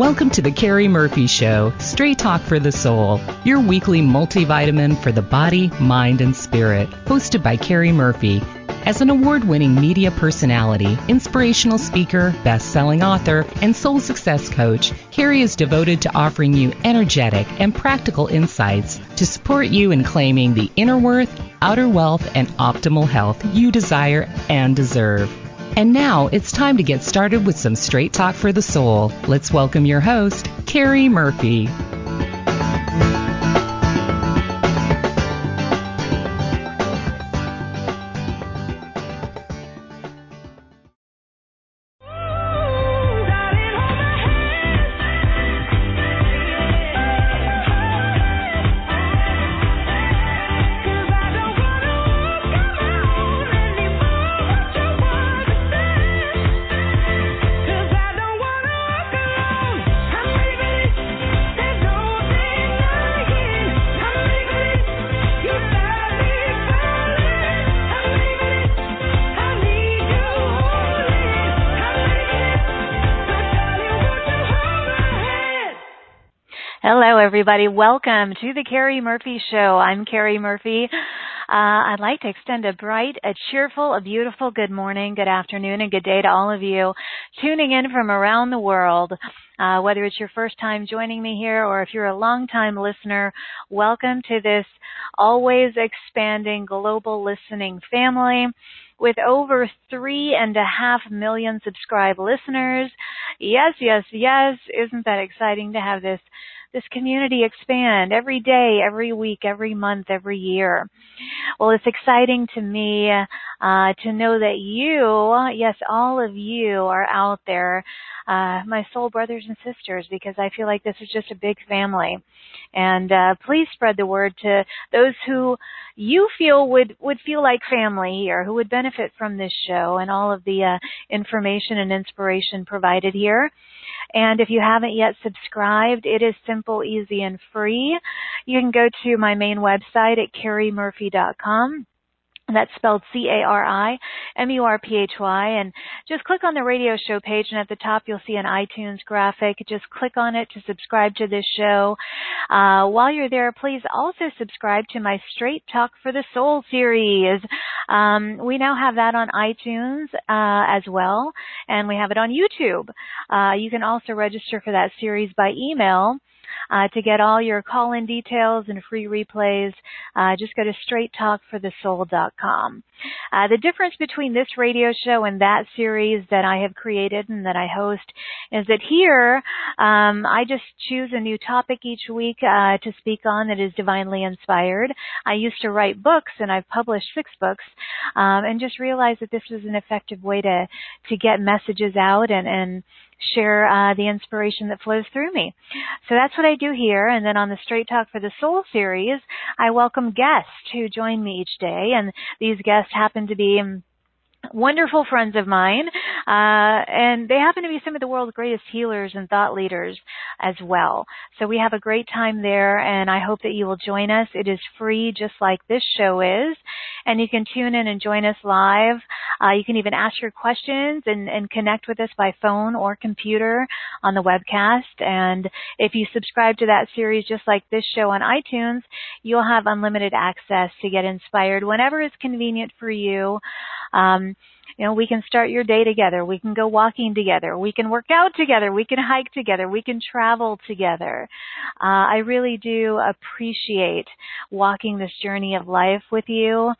Welcome to the Cari Murphy Show, Straight Talk for the Soul, your weekly multivitamin for the body, mind, and spirit, hosted by Cari Murphy. As an award winning media personality, inspirational speaker, best selling author, and soul success coach, Cari is devoted to offering you energetic and practical insights to support you in claiming the inner worth, outer wealth, and optimal health you desire and deserve. And now it's time to get started with some straight talk for the soul. Let's welcome your host, Cari Murphy. Everybody. Welcome to the Cari Murphy Show. I'm Cari Murphy. Uh, I'd like to extend a bright, a cheerful, a beautiful good morning, good afternoon, and good day to all of you tuning in from around the world. Uh, whether it's your first time joining me here or if you're a long-time listener, welcome to this always expanding global listening family with over three and a half million subscribed listeners. Yes, yes, yes. Isn't that exciting to have this this community expand every day, every week, every month, every year. Well, it's exciting to me uh, to know that you, yes, all of you are out there, uh, my soul brothers and sisters, because I feel like this is just a big family. And uh, please spread the word to those who you feel would would feel like family here, who would benefit from this show and all of the uh, information and inspiration provided here. And if you haven't yet subscribed, it is simple, easy, and free. You can go to my main website at carimurphy.com. That's spelled C-A-R-I-M-U-R-P-H-Y and just click on the radio show page and at the top you'll see an iTunes graphic. Just click on it to subscribe to this show. Uh, while you're there, please also subscribe to my Straight Talk for the Soul series. Um, we now have that on iTunes uh, as well and we have it on YouTube. Uh, you can also register for that series by email to get all your call-in details and free replays, uh, just go to straighttalkforthesoul.com. Uh, the difference between this radio show and that series that I have created and that I host is that here um, I just choose a new topic each week uh, to speak on that is divinely inspired. I used to write books and I've published six books um, and just realized that this was an effective way to to get messages out and and share uh, the inspiration that flows through me. So that's what I do here. And then on the Straight Talk for the Soul series, I welcome guests who join me each day. And these guests happen to be um, wonderful friends of mine, uh, and they happen to be some of the world's greatest healers and thought leaders as well. So we have a great time there, and I hope that you will join us. It is free, just like this show is, and you can tune in and join us live. Uh, you can even ask your questions and, and connect with us by phone or computer on the webcast. And if you subscribe to that series, just like this show on iTunes, you'll have unlimited access to get inspired whenever it's convenient for you. Um, you know, we can start your day together. We can go walking together. We can work out together. We can hike together. We can travel together. Uh, I really do appreciate walking this journey of life with you.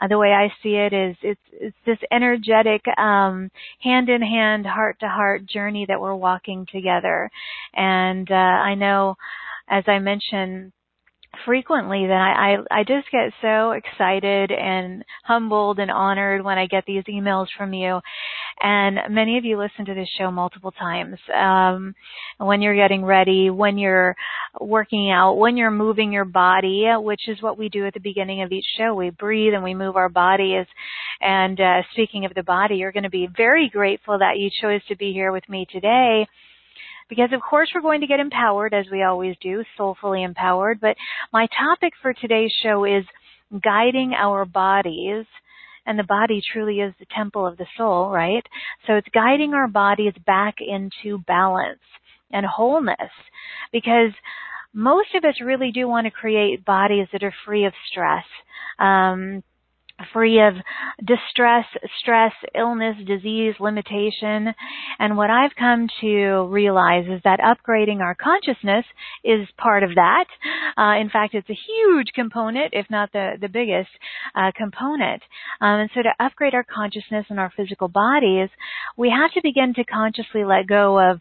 Uh, the way I see it is it's it's this energetic um hand in hand heart to heart journey that we're walking together and uh I know as I mentioned frequently that I, I, I just get so excited and humbled and honored when I get these emails from you. And many of you listen to this show multiple times. Um, when you're getting ready, when you're working out, when you're moving your body, which is what we do at the beginning of each show. We breathe and we move our bodies. And uh, speaking of the body, you're going to be very grateful that you chose to be here with me today because of course we're going to get empowered as we always do, soulfully empowered. But my topic for today's show is guiding our bodies and the body truly is the temple of the soul, right? So it's guiding our bodies back into balance and wholeness because most of us really do want to create bodies that are free of stress. Um, free of distress, stress, illness, disease, limitation. And what I've come to realize is that upgrading our consciousness is part of that. Uh, in fact, it's a huge component, if not the, the biggest uh, component. Um, and so to upgrade our consciousness and our physical bodies, we have to begin to consciously let go of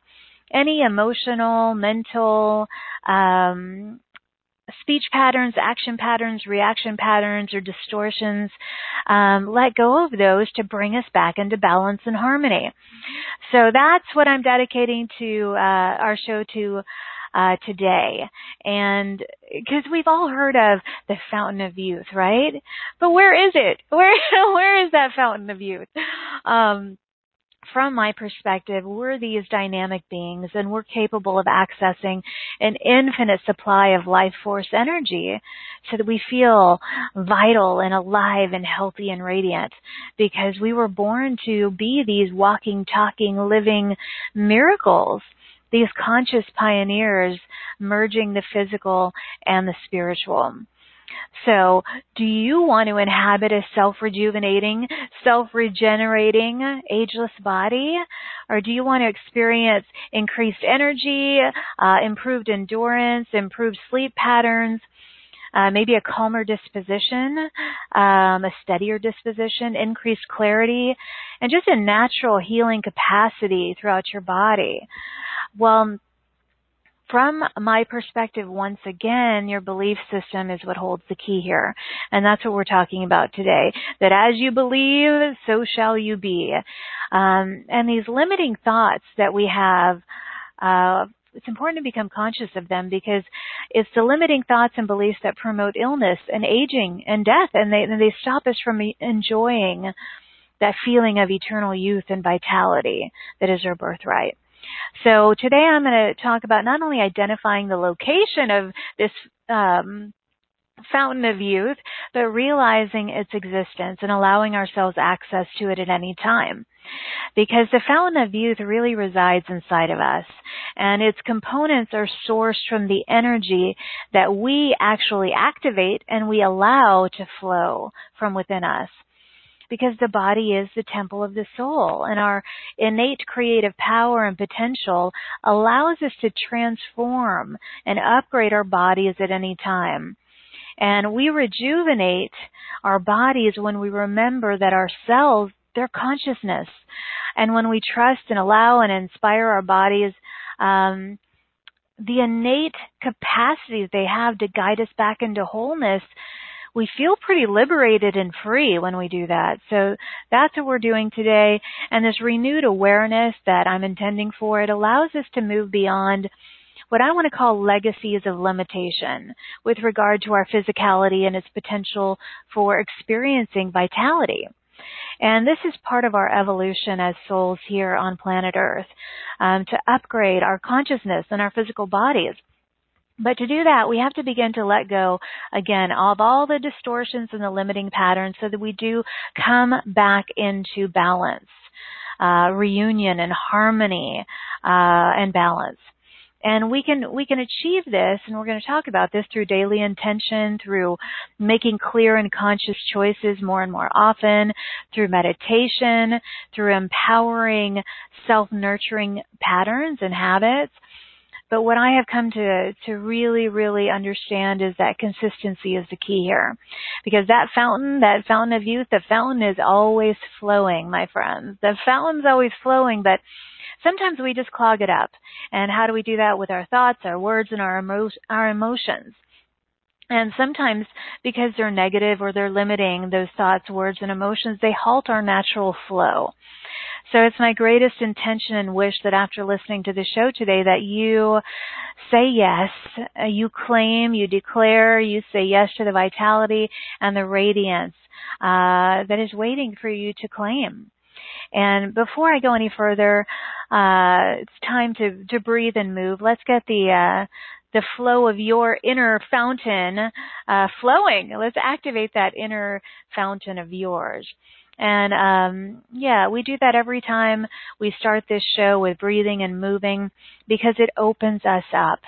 any emotional, mental, um, speech patterns, action patterns, reaction patterns, or distortions, um, let go of those to bring us back into balance and harmony. So that's what I'm dedicating to uh, our show to uh, today. And because we've all heard of the fountain of youth, right? But where is it? Where where is that fountain of youth? Um, from my perspective, we're these dynamic beings and we're capable of accessing an infinite supply of life force energy so that we feel vital and alive and healthy and radiant because we were born to be these walking, talking, living miracles these conscious pioneers merging the physical and the spiritual. So, do you want to inhabit a self-rejuvenating, self-regenerating, ageless body? Or do you want to experience increased energy, uh, improved endurance, improved sleep patterns, uh, maybe a calmer disposition, um, a steadier disposition, increased clarity, and just a natural healing capacity throughout your body? Well, from my perspective, once again, your belief system is what holds the key here. And that's what we're talking about today. That as you believe, so shall you be. Um, and these limiting thoughts that we have, uh, it's important to become conscious of them because it's the limiting thoughts and beliefs that promote illness and aging and death and they, and they stop us from enjoying that feeling of eternal youth and vitality that is our birthright. So today I'm going to talk about not only identifying the location of this um, fountain of youth, but realizing its existence and allowing ourselves access to it at any time. Because the fountain of youth really resides inside of us, and its components are sourced from the energy that we actually activate and we allow to flow from within us because the body is the temple of the soul and our innate creative power and potential allows us to transform and upgrade our bodies at any time. And we rejuvenate our bodies when we remember that our cells, they're consciousness. And when we trust and allow and inspire our bodies, um, the innate capacity they have to guide us back into wholeness we feel pretty liberated and free when we do that. So that's what we're doing today. And this renewed awareness that I'm intending for, it allows us to move beyond what I want to call legacies of limitation with regard to our physicality and its potential for experiencing vitality. And this is part of our evolution as souls here on planet Earth um, to upgrade our consciousness and our physical bodies. But to do that, we have to begin to let go again of all the distortions and the limiting patterns so that we do come back into balance, uh, reunion and harmony, uh, and balance. And we can, we can achieve this, and we're going to talk about this through daily intention, through making clear and conscious choices more and more often, through meditation, through empowering self-nurturing patterns and habits, but what I have come to, to really, really understand is that consistency is the key here. Because that fountain, that fountain of youth, the fountain is always flowing, my friends. The fountain's always flowing, but sometimes we just clog it up. And how do we do that with our thoughts, our words, and our, emo- our emotions? And sometimes because they're negative or they're limiting those thoughts, words, and emotions, they halt our natural flow. So it's my greatest intention and wish that after listening to the show today that you say yes, uh, you claim, you declare, you say yes to the vitality and the radiance uh, that is waiting for you to claim. And before I go any further, uh, it's time to, to breathe and move. Let's get the, uh, the flow of your inner fountain, uh, flowing. Let's activate that inner fountain of yours. And um, yeah, we do that every time we start this show with breathing and moving because it opens us up.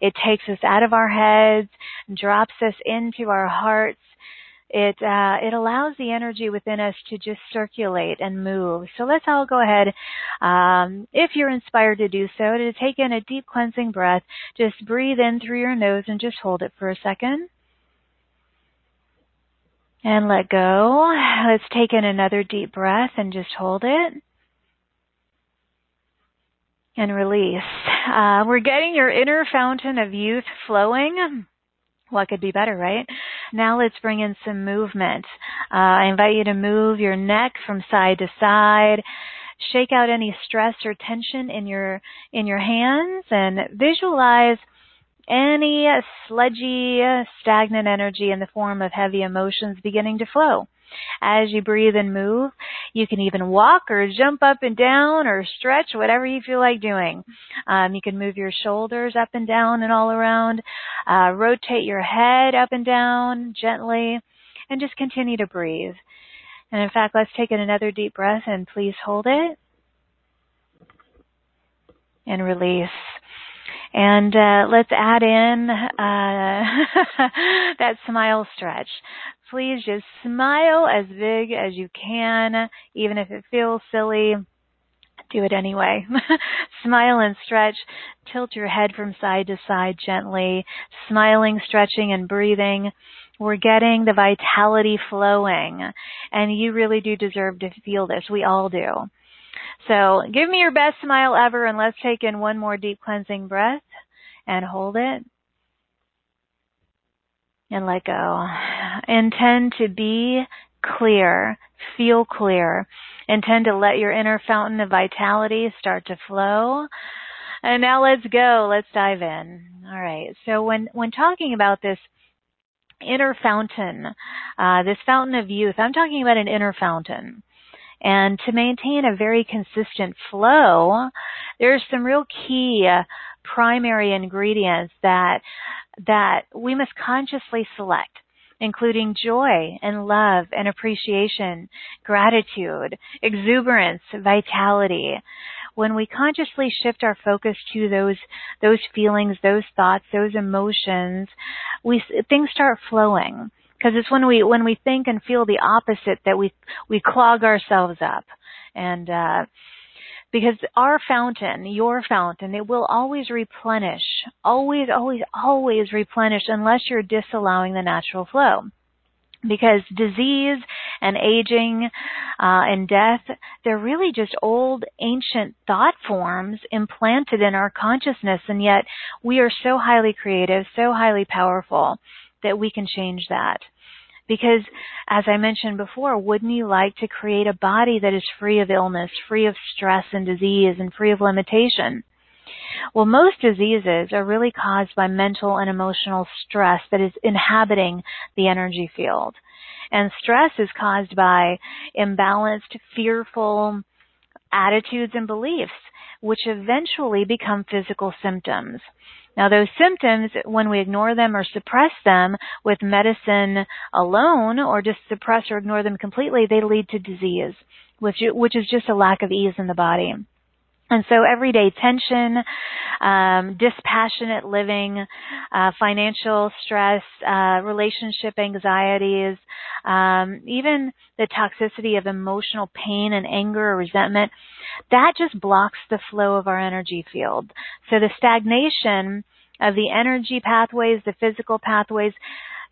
It takes us out of our heads, drops us into our hearts, it uh, it allows the energy within us to just circulate and move. So let's all go ahead, um, if you're inspired to do so, to take in a deep cleansing breath. Just breathe in through your nose and just hold it for a second. And let go. Let's take in another deep breath and just hold it. And release. Uh, we're getting your inner fountain of youth flowing. What could be better, right? Now let's bring in some movement. Uh, I invite you to move your neck from side to side. Shake out any stress or tension in your in your hands and visualize any sludgy, stagnant energy in the form of heavy emotions beginning to flow. As you breathe and move, you can even walk or jump up and down or stretch, whatever you feel like doing. Um, you can move your shoulders up and down and all around, uh, rotate your head up and down gently, and just continue to breathe. And in fact, let's take in another deep breath and please hold it and release. And uh, let's add in uh, that smile stretch. Please just smile as big as you can, even if it feels silly. Do it anyway. Smile and stretch. Tilt your head from side to side gently, smiling, stretching, and breathing. We're getting the vitality flowing, and you really do deserve to feel this. We all do. So give me your best smile ever and let's take in one more deep cleansing breath and hold it and let go. Intend to be clear, feel clear. Intend to let your inner fountain of vitality start to flow. And now let's go. Let's dive in. All right. So when, when talking about this inner fountain, uh, this fountain of youth, I'm talking about an inner fountain. And to maintain a very consistent flow, there's some real key uh, primary ingredients that that we must consciously select including joy and love and appreciation, gratitude, exuberance, vitality. When we consciously shift our focus to those those feelings, those thoughts, those emotions, we things start flowing because it's when we when we think and feel the opposite that we we clog ourselves up and uh because our fountain, your fountain, it will always replenish, always, always, always replenish unless you're disallowing the natural flow. Because disease and aging uh, and death, they're really just old, ancient thought forms implanted in our consciousness, and yet we are so highly creative, so highly powerful that we can change that. Because, as I mentioned before, wouldn't you like to create a body that is free of illness, free of stress and disease, and free of limitation? Well, most diseases are really caused by mental and emotional stress that is inhabiting the energy field. And stress is caused by imbalanced, fearful attitudes and beliefs, which eventually become physical symptoms. Now those symptoms, when we ignore them or suppress them with medicine alone or just suppress or ignore them completely, they lead to disease, which, which is just a lack of ease in the body. And so everyday tension, um, dispassionate living, uh, financial stress, uh, relationship anxieties, um, even the toxicity of emotional pain and anger or resentment, that just blocks the flow of our energy field. So the stagnation of the energy pathways, the physical pathways,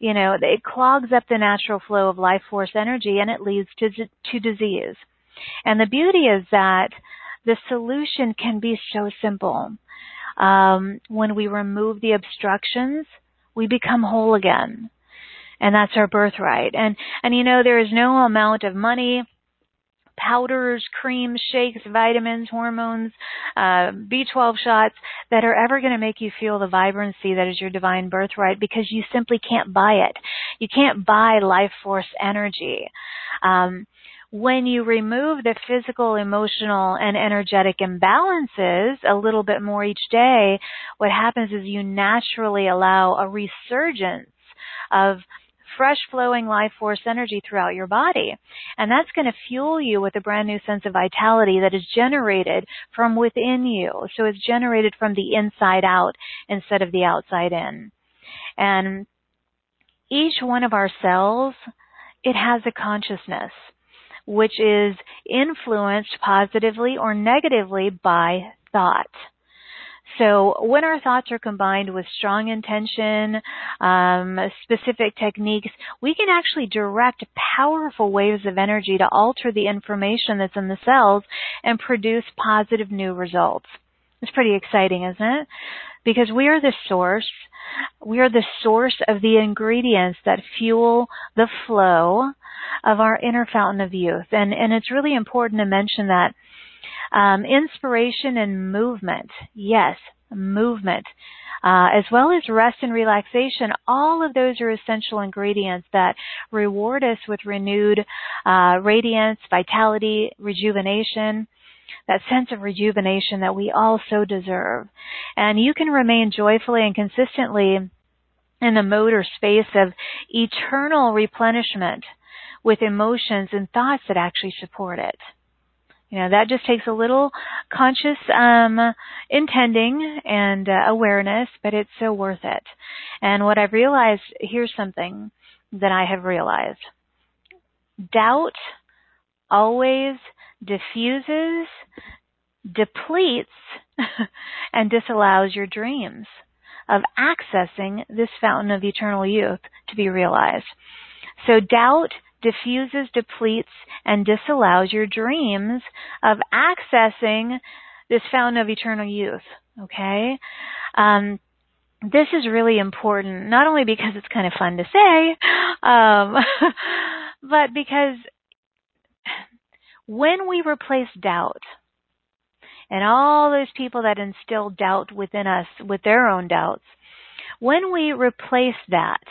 you know, it clogs up the natural flow of life force energy and it leads to, to disease. And the beauty is that the solution can be so simple. Um, when we remove the obstructions, we become whole again. And that's our birthright. And, and you know, there is no amount of money, powders, creams, shakes, vitamins, hormones, uh, B12 shots that are ever going to make you feel the vibrancy that is your divine birthright because you simply can't buy it. You can't buy life force energy. Um, when you remove the physical, emotional, and energetic imbalances a little bit more each day, what happens is you naturally allow a resurgence of fresh flowing life force energy throughout your body. And that's going to fuel you with a brand new sense of vitality that is generated from within you. So it's generated from the inside out instead of the outside in. And each one of our cells, it has a consciousness which is influenced positively or negatively by thought. So when our thoughts are combined with strong intention, um, specific techniques, we can actually direct powerful waves of energy to alter the information that's in the cells and produce positive new results. It's pretty exciting, isn't it? Because we are the source. We are the source of the ingredients that fuel the flow of our inner fountain of youth. And, and it's really important to mention that um, inspiration and movement, yes, movement, uh, as well as rest and relaxation, all of those are essential ingredients that reward us with renewed uh, radiance, vitality, rejuvenation. That sense of rejuvenation that we all so deserve. And you can remain joyfully and consistently in the mode or space of eternal replenishment with emotions and thoughts that actually support it. You know, that just takes a little conscious um, intending and uh, awareness, but it's so worth it. And what I've realized, here's something that I have realized. Doubt always diffuses, depletes, and disallows your dreams of accessing this fountain of eternal youth to be realized. So doubt diffuses, depletes, and disallows your dreams of accessing this fountain of eternal youth. Okay? Um, this is really important, not only because it's kind of fun to say, um, but because when we replace doubt, and all those people that instill doubt within us with their own doubts, when we replace that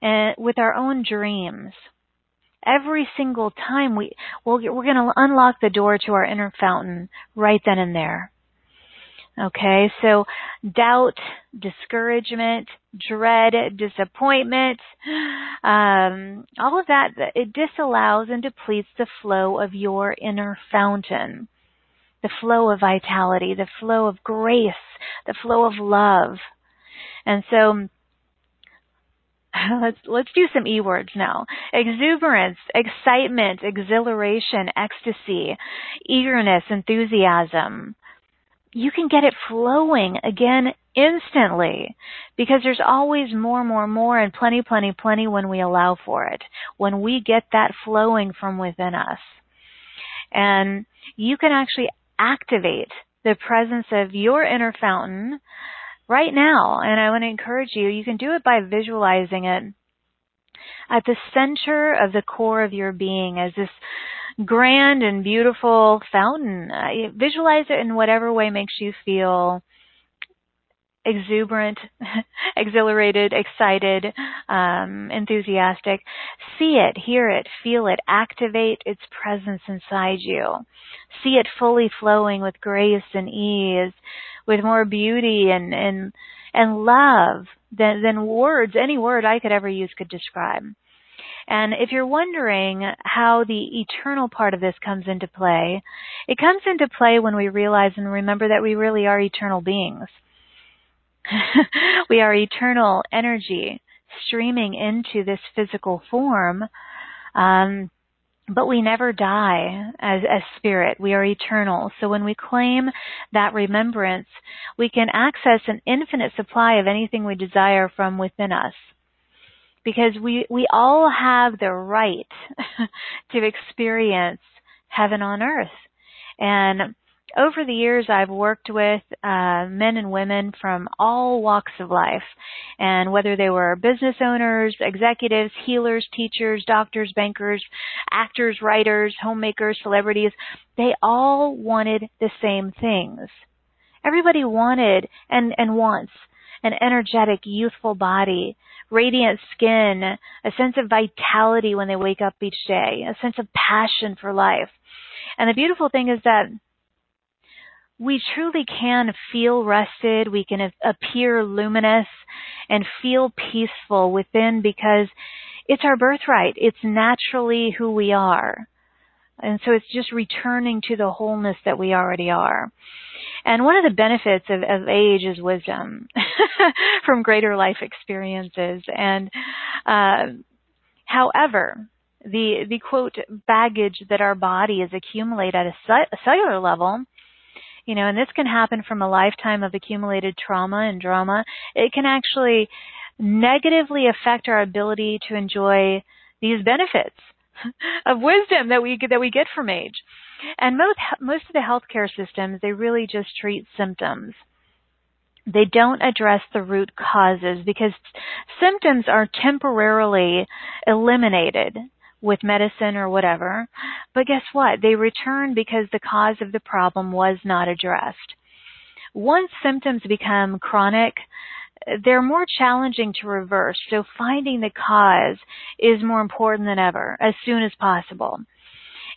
and with our own dreams, every single time we we'll, we're going to unlock the door to our inner fountain right then and there. Okay, so doubt, discouragement, dread, disappointment, um, all of that, it disallows and depletes the flow of your inner fountain. The flow of vitality, the flow of grace, the flow of love. And so, let's let's do some e words now. Exuberance, excitement, exhilaration, ecstasy, eagerness, enthusiasm. You can get it flowing again instantly because there's always more, more, more and plenty, plenty, plenty when we allow for it. When we get that flowing from within us. And you can actually activate the presence of your inner fountain right now. And I want to encourage you, you can do it by visualizing it at the center of the core of your being as this grand and beautiful fountain. Uh, visualize it in whatever way makes you feel exuberant, exhilarated, excited, um, enthusiastic. See it, hear it, feel it, activate its presence inside you. See it fully flowing with grace and ease with more beauty and and and love than than words any word I could ever use could describe. And if you're wondering how the eternal part of this comes into play, it comes into play when we realize and remember that we really are eternal beings. we are eternal energy streaming into this physical form. Um, but we never die as, as spirit. We are eternal. So when we claim that remembrance, we can access an infinite supply of anything we desire from within us. Because we, we all have the right to experience heaven on earth. And over the years, I've worked with uh, men and women from all walks of life, and whether they were business owners, executives, healers, teachers, doctors, bankers, actors, writers, homemakers, celebrities, they all wanted the same things. Everybody wanted and, and wants an energetic, youthful body, radiant skin, a sense of vitality when they wake up each day, a sense of passion for life. And the beautiful thing is that we truly can feel rested, we can appear luminous and feel peaceful within because it's our birthright. It's naturally who we are. And so it's just returning to the wholeness that we already are. And one of the benefits of, of age is wisdom from greater life experiences. And, uh, however, the, the quote, baggage that our body has accumulated at a, a cellular level, you know, and this can happen from a lifetime of accumulated trauma and drama. It can actually negatively affect our ability to enjoy these benefits of wisdom that we that we get from age. And most most of the healthcare systems they really just treat symptoms. They don't address the root causes because symptoms are temporarily eliminated with medicine or whatever. But guess what? They return because the cause of the problem was not addressed. Once symptoms become chronic, they're more challenging to reverse. So finding the cause is more important than ever as soon as possible.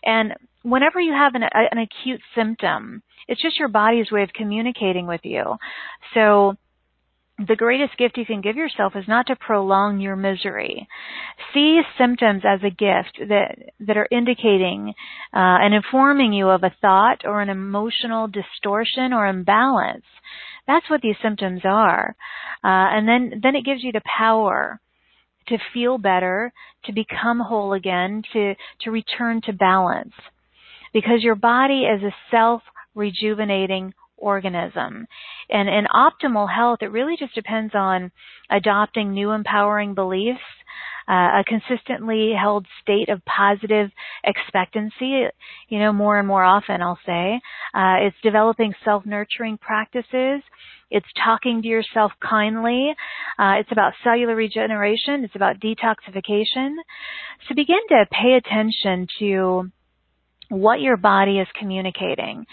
And whenever you have an, an acute symptom, it's just your body's way of communicating with you. So the greatest gift you can give yourself is not to prolong your misery. See symptoms as a gift that that are indicating uh, and informing you of a thought or an emotional distortion or imbalance. That's what these symptoms are, uh, and then then it gives you the power to feel better, to become whole again, to to return to balance, because your body is a self rejuvenating organism. And in optimal health, it really just depends on adopting new empowering beliefs, uh, a consistently held state of positive expectancy, you know, more and more often, I'll say. Uh, it's developing self-nurturing practices. It's talking to yourself kindly. Uh, it's about cellular regeneration. It's about detoxification. So begin to pay attention to what your body is communicating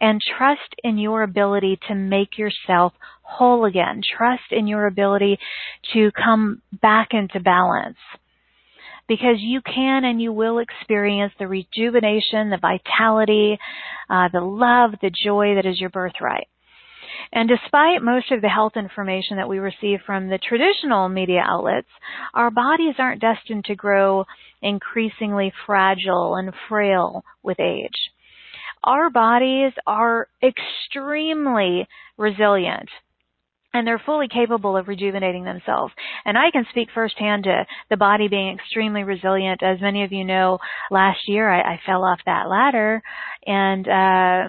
and trust in your ability to make yourself whole again. Trust in your ability to come back into balance. Because you can and you will experience the rejuvenation, the vitality, uh, the love, the joy that is your birthright. And despite most of the health information that we receive from the traditional media outlets, our bodies aren't destined to grow increasingly fragile and frail with age our bodies are extremely resilient and they're fully capable of rejuvenating themselves. And I can speak firsthand to the body being extremely resilient. As many of you know, last year I, I fell off that ladder and uh,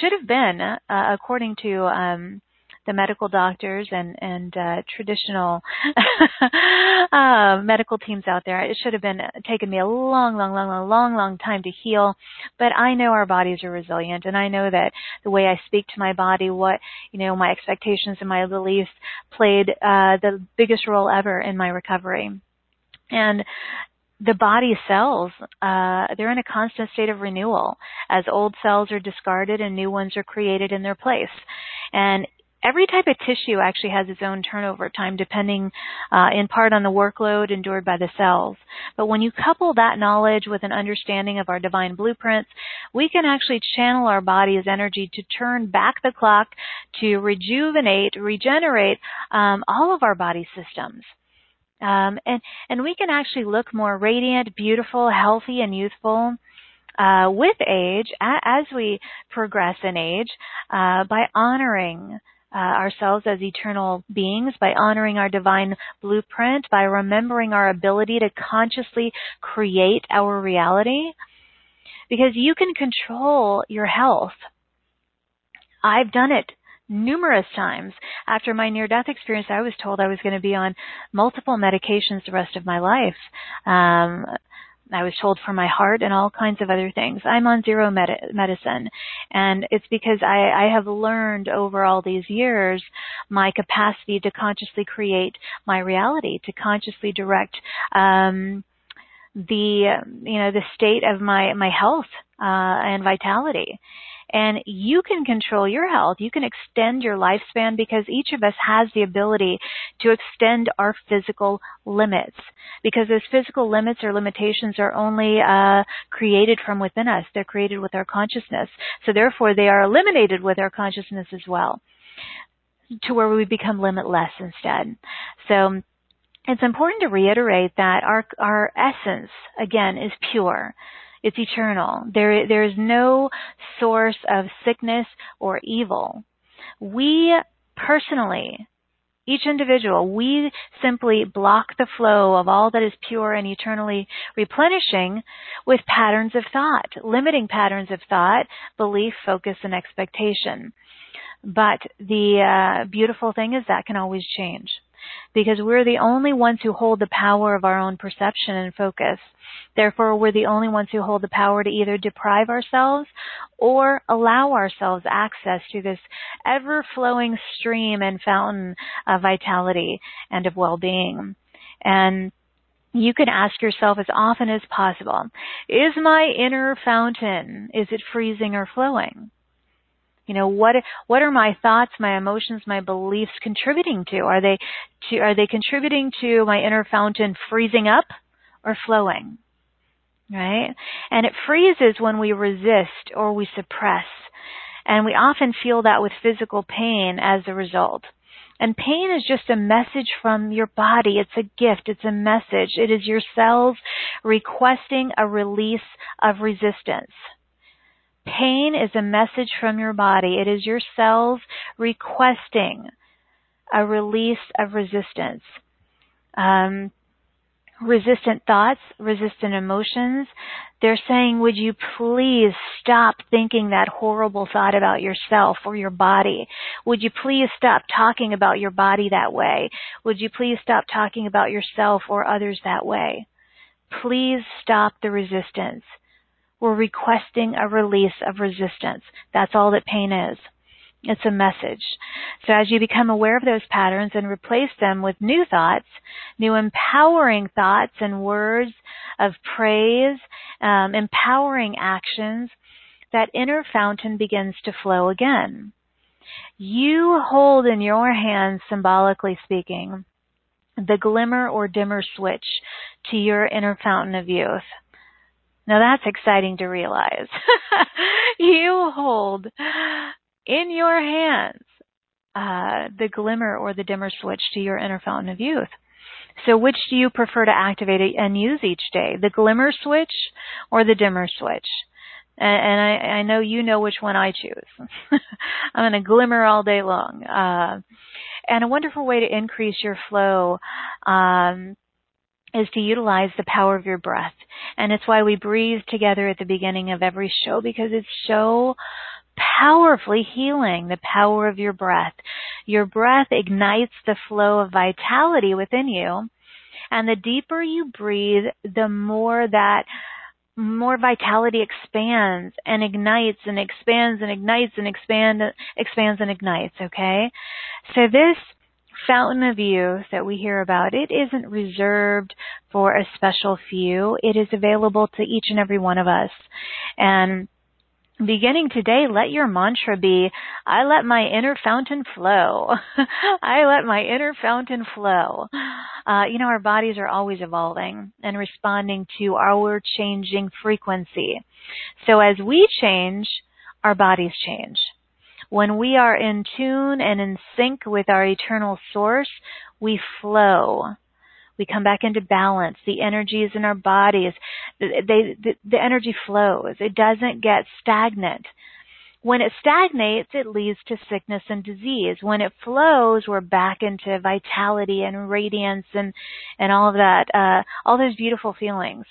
should have been, uh, according to um, the medical doctors and and uh, traditional uh, medical teams out there. It should have been taken me a long, long, long, long, long, long time to heal, but I know our bodies are resilient, and I know that the way I speak to my body, what you know, my expectations and my beliefs played uh, the biggest role ever in my recovery. And the body cells, uh, they're in a constant state of renewal as old cells are discarded and new ones are created in their place. And every type of tissue actually has its own turnover time depending uh, in part on the workload endured by the cells. But when you couple that knowledge with an understanding of our divine blueprints, we can actually channel our body's energy to turn back the clock to rejuvenate, regenerate um, all of our body systems. Um, and, and we can actually look more radiant, beautiful, healthy, and youthful. Uh, with age, as we progress in age, uh, by honoring uh, ourselves as eternal beings, by honoring our divine blueprint, by remembering our ability to consciously create our reality. Because you can control your health. I've done it numerous times. After my near death experience, I was told I was going to be on multiple medications the rest of my life. Um, I was told for my heart and all kinds of other things. I'm on zero med- medicine. And it's because I, I have learned over all these years my capacity to consciously create my reality, to consciously direct, um, the, you know, the state of my, my health, uh, and vitality. And you can control your health. You can extend your lifespan because each of us has the ability to extend our physical limits. Because those physical limits or limitations are only uh, created from within us. They're created with our consciousness. So therefore, they are eliminated with our consciousness as well, to where we become limitless instead. So it's important to reiterate that our our essence again is pure. It's eternal. There, there is no source of sickness or evil. We personally, each individual, we simply block the flow of all that is pure and eternally replenishing with patterns of thought, limiting patterns of thought, belief, focus, and expectation. But the uh, beautiful thing is that can always change because we're the only ones who hold the power of our own perception and focus. Therefore, we're the only ones who hold the power to either deprive ourselves or allow ourselves access to this ever flowing stream and fountain of vitality and of well-being. And you can ask yourself as often as possible, is my inner fountain, is it freezing or flowing? You know, what what are my thoughts, my emotions, my beliefs contributing to? Are they to are they contributing to my inner fountain freezing up or flowing? Right? And it freezes when we resist or we suppress. And we often feel that with physical pain as a result. And pain is just a message from your body. It's a gift. It's a message. It is your cells requesting a release of resistance. Pain is a message from your body. It is your cells requesting a release of resistance. Um, resistant thoughts, resistant emotions. They're saying, would you please stop thinking that horrible thought about yourself or your body? Would you please stop talking about your body that way? Would you please stop talking about yourself or others that way? Please stop the resistance. We're requesting a release of resistance. That's all that pain is. It's a message. So as you become aware of those patterns and replace them with new thoughts, new empowering thoughts and words of praise, um, empowering actions, that inner fountain begins to flow again. You hold in your hands, symbolically speaking, the glimmer or dimmer switch to your inner fountain of youth. Now that's exciting to realize. you hold in your hands uh, the glimmer or the dimmer switch to your inner fountain of youth. So which do you prefer to activate and use each day? The glimmer switch or the dimmer switch? And, and I, I, know you know which one I choose. I'm going to glimmer all day long. Uh, and a wonderful way to increase your flow um, is to utilize the power of your breath. And it's why we breathe together at the beginning of every show because it's so powerfully healing the power of your breath. Your breath ignites the flow of vitality within you. And the deeper you breathe, the more that more vitality expands and ignites and expands and ignites and expand, expands and ignites, okay? So this fountain of youth that we hear about, it isn't reserved for a special few. It is available to each and every one of us. And beginning today, let your mantra be, I let my inner fountain flow. I let my inner fountain flow. Uh, you know, our bodies are always evolving and responding to our changing frequency. So as we change, our bodies change. When we are in tune and in sync with our eternal source, we flow. We come back into balance. The energies in our bodies, they, the, the energy flows. It doesn't get stagnant. When it stagnates, it leads to sickness and disease. When it flows, we're back into vitality and radiance and, and all of that, uh, all those beautiful feelings.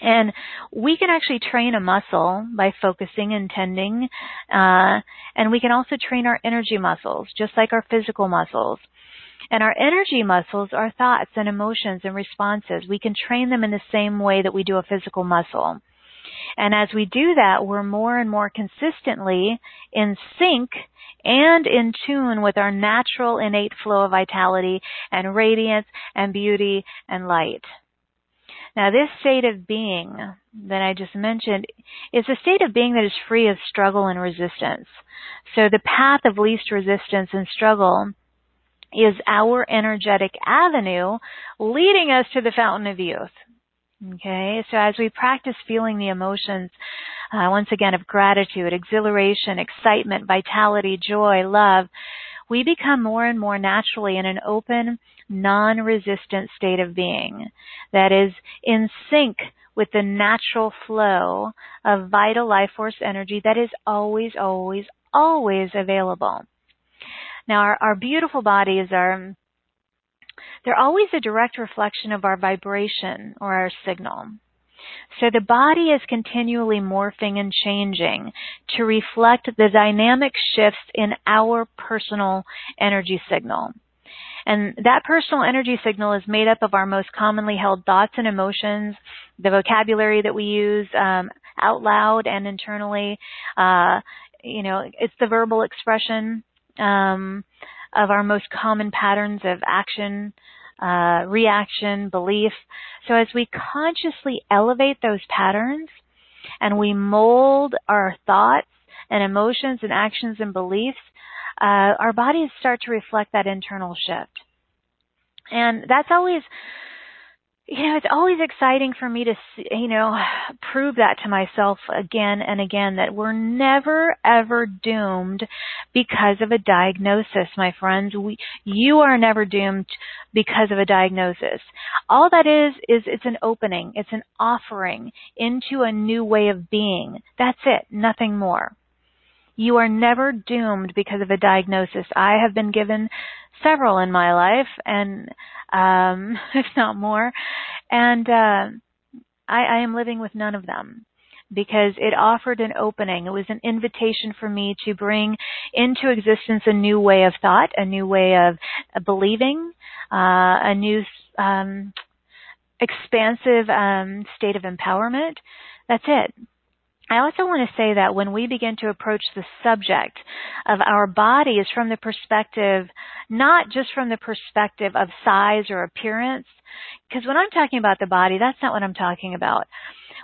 And we can actually train a muscle by focusing and tending, uh, and we can also train our energy muscles, just like our physical muscles. And our energy muscles are thoughts and emotions and responses. We can train them in the same way that we do a physical muscle. And as we do that, we're more and more consistently in sync and in tune with our natural innate flow of vitality and radiance and beauty and light. Now, this state of being that I just mentioned is a state of being that is free of struggle and resistance. So the path of least resistance and struggle is our energetic avenue leading us to the fountain of youth. Okay, so as we practice feeling the emotions, uh, once again, of gratitude, exhilaration, excitement, vitality, joy, love, we become more and more naturally in an open, non-resistant state of being that is in sync with the natural flow of vital life force energy that is always, always, always available. Now our, our beautiful bodies are they're always a direct reflection of our vibration or our signal. So the body is continually morphing and changing to reflect the dynamic shifts in our personal energy signal. And that personal energy signal is made up of our most commonly held thoughts and emotions, the vocabulary that we use um, out loud and internally. Uh, you know, it's the verbal expression um, of our most common patterns of action, uh, reaction, belief. So as we consciously elevate those patterns and we mold our thoughts and emotions and actions and beliefs, uh, our bodies start to reflect that internal shift. And that's always you know, it's always exciting for me to, you know, prove that to myself again and again that we're never ever doomed because of a diagnosis, my friends. We, you are never doomed because of a diagnosis. All that is, is it's an opening. It's an offering into a new way of being. That's it. Nothing more. You are never doomed because of a diagnosis. I have been given several in my life and um, if not more. And uh, I, I am living with none of them because it offered an opening. It was an invitation for me to bring into existence a new way of thought, a new way of believing, uh, a new um, expansive um, state of empowerment. That's it. I also want to say that when we begin to approach the subject of our bodies from the perspective, not just from the perspective of size or appearance, because when I'm talking about the body, that's not what I'm talking about.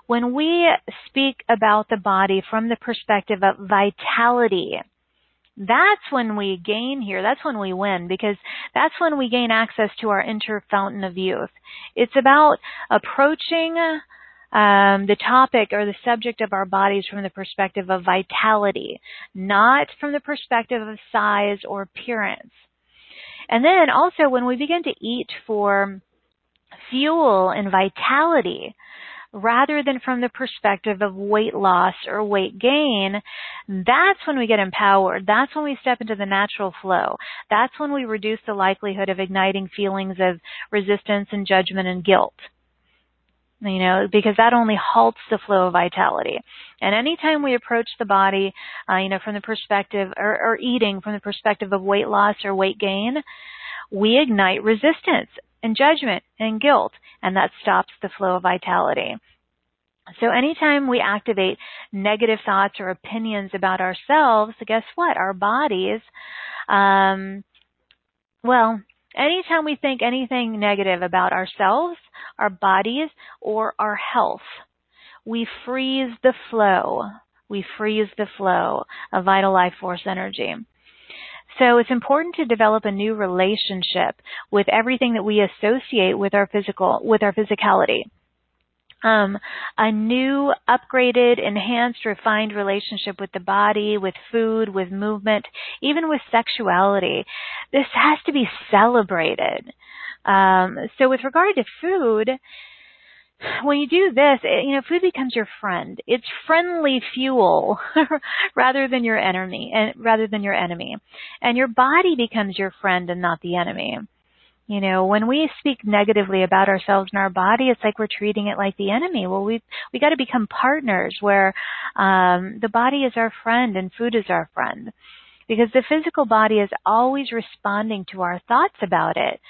When we speak about the body from the perspective of vitality, that's when we gain here. That's when we win because that's when we gain access to our inner fountain of youth. It's about approaching um, the topic or the subject of our bodies from the perspective of vitality, not from the perspective of size or appearance. And then also when we begin to eat for fuel and vitality, rather than from the perspective of weight loss or weight gain, that's when we get empowered. That's when we step into the natural flow. That's when we reduce the likelihood of igniting feelings of resistance and judgment and guilt you know, because that only halts the flow of vitality. And anytime we approach the body, uh, you know, from the perspective, or, or eating from the perspective of weight loss or weight gain, we ignite resistance and judgment and guilt, and that stops the flow of vitality. So anytime we activate negative thoughts or opinions about ourselves, guess what? Our bodies, um, well, anytime we think anything negative about ourselves, our bodies, or our health, we freeze the flow. We freeze the flow of vital life force energy. So it's important to develop a new relationship with everything that we associate with our physical, with our physicality um, a new, upgraded, enhanced, refined relationship with the body, with food, with movement, even with sexuality. This has to be celebrated. Um, so with regard to food, when you do this, it, you know, food becomes your friend. It's friendly fuel rather than your enemy, and rather than your enemy, and your body becomes your friend and not the enemy. You know, when we speak negatively about ourselves and our body, it's like we're treating it like the enemy. Well, we we got to become partners where um, the body is our friend and food is our friend. because the physical body is always responding to our thoughts about it.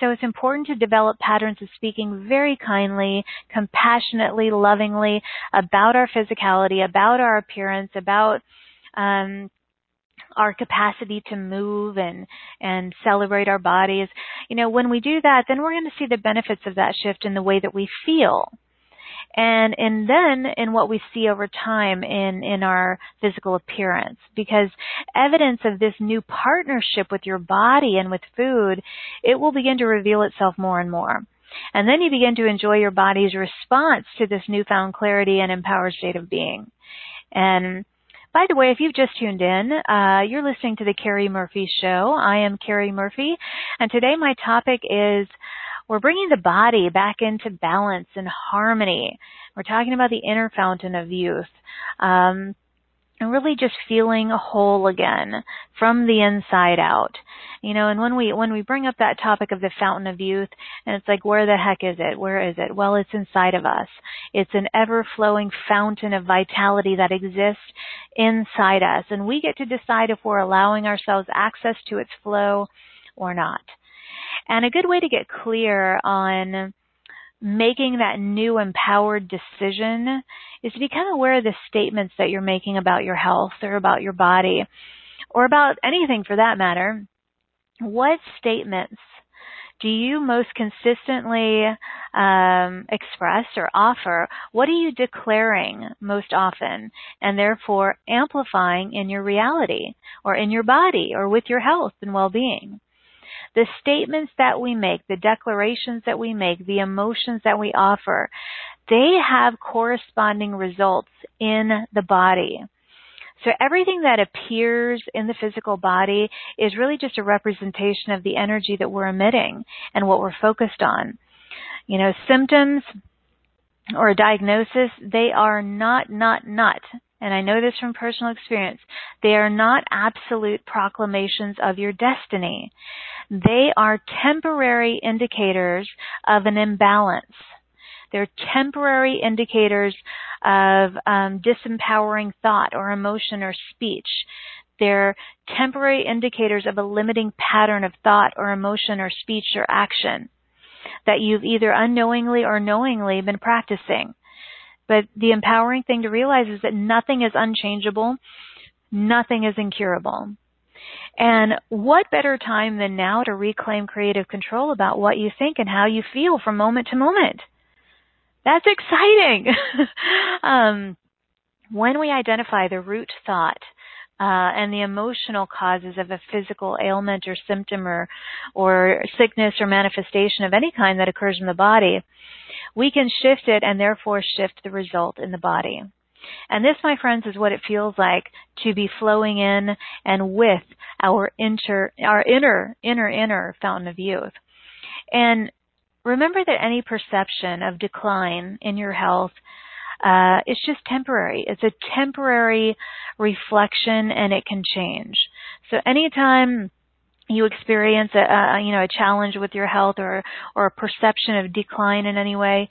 So it's important to develop patterns of speaking very kindly, compassionately, lovingly about our physicality, about our appearance, about um, our capacity to move and and celebrate our bodies. You know, when we do that, then we're going to see the benefits of that shift in the way that we feel. And and then in what we see over time in in our physical appearance. Because evidence of this new partnership with your body and with food it will begin to reveal itself more and more. And then you begin to enjoy your body's response to this newfound clarity and empowered state of being. And by the way, if you've just tuned in, uh, you're listening to the Cari Murphy Show. I am Cari Murphy, and today my topic is we're bringing the body back into balance and harmony. We're talking about the inner fountain of youth. Um, and really just feeling whole again from the inside out. You know, and when we when we bring up that topic of the fountain of youth and it's like where the heck is it? Where is it? Well, it's inside of us. It's an ever-flowing fountain of vitality that exists inside us and we get to decide if we're allowing ourselves access to its flow or not. And a good way to get clear on making that new empowered decision is to become aware of the statements that you're making about your health or about your body or about anything for that matter. What statements do you most consistently um, express or offer? What are you declaring most often and therefore amplifying in your reality or in your body or with your health and well-being? the statements that we make, the declarations that we make, the emotions that we offer, they have corresponding results in the body. So everything that appears in the physical body is really just a representation of the energy that we're emitting and what we're focused on. You know, symptoms or a diagnosis, they are not, not, not and I know this from personal experience, they are not absolute proclamations of your destiny. They are temporary indicators of an imbalance. They're temporary indicators of um, disempowering thought or emotion or speech. They're temporary indicators of a limiting pattern of thought or emotion or speech or action that you've either unknowingly or knowingly been practicing. But the empowering thing to realize is that nothing is unchangeable. Nothing is incurable. And what better time than now to reclaim creative control about what you think and how you feel from moment to moment? That's exciting. um, when we identify the root thought uh, and the emotional causes of a physical ailment or symptom or, or sickness or manifestation of any kind that occurs in the body, we can shift it and therefore shift the result in the body. And this, my friends, is what it feels like to be flowing in and with our inter, our inner, inner, inner fountain of youth. And remember that any perception of decline in your health uh, it's just temporary. It's a temporary reflection and it can change. So anytime you experience a, a, you know a challenge with your health or or a perception of decline in any way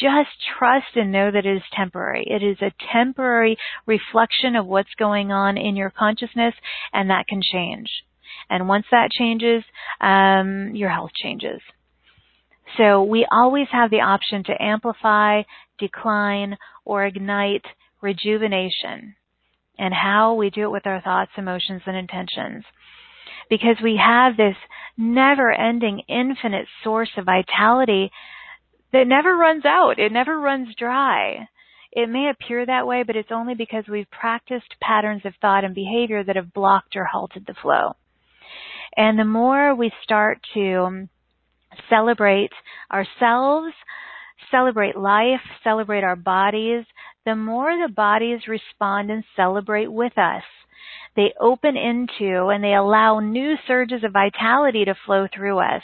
just trust and know that it is temporary it is a temporary reflection of what's going on in your consciousness and that can change and once that changes um, your health changes so we always have the option to amplify decline or ignite rejuvenation and how we do it with our thoughts emotions and intentions because we have this never ending infinite source of vitality that never runs out. It never runs dry. It may appear that way, but it's only because we've practiced patterns of thought and behavior that have blocked or halted the flow. And the more we start to celebrate ourselves, celebrate life, celebrate our bodies, the more the bodies respond and celebrate with us they open into and they allow new surges of vitality to flow through us.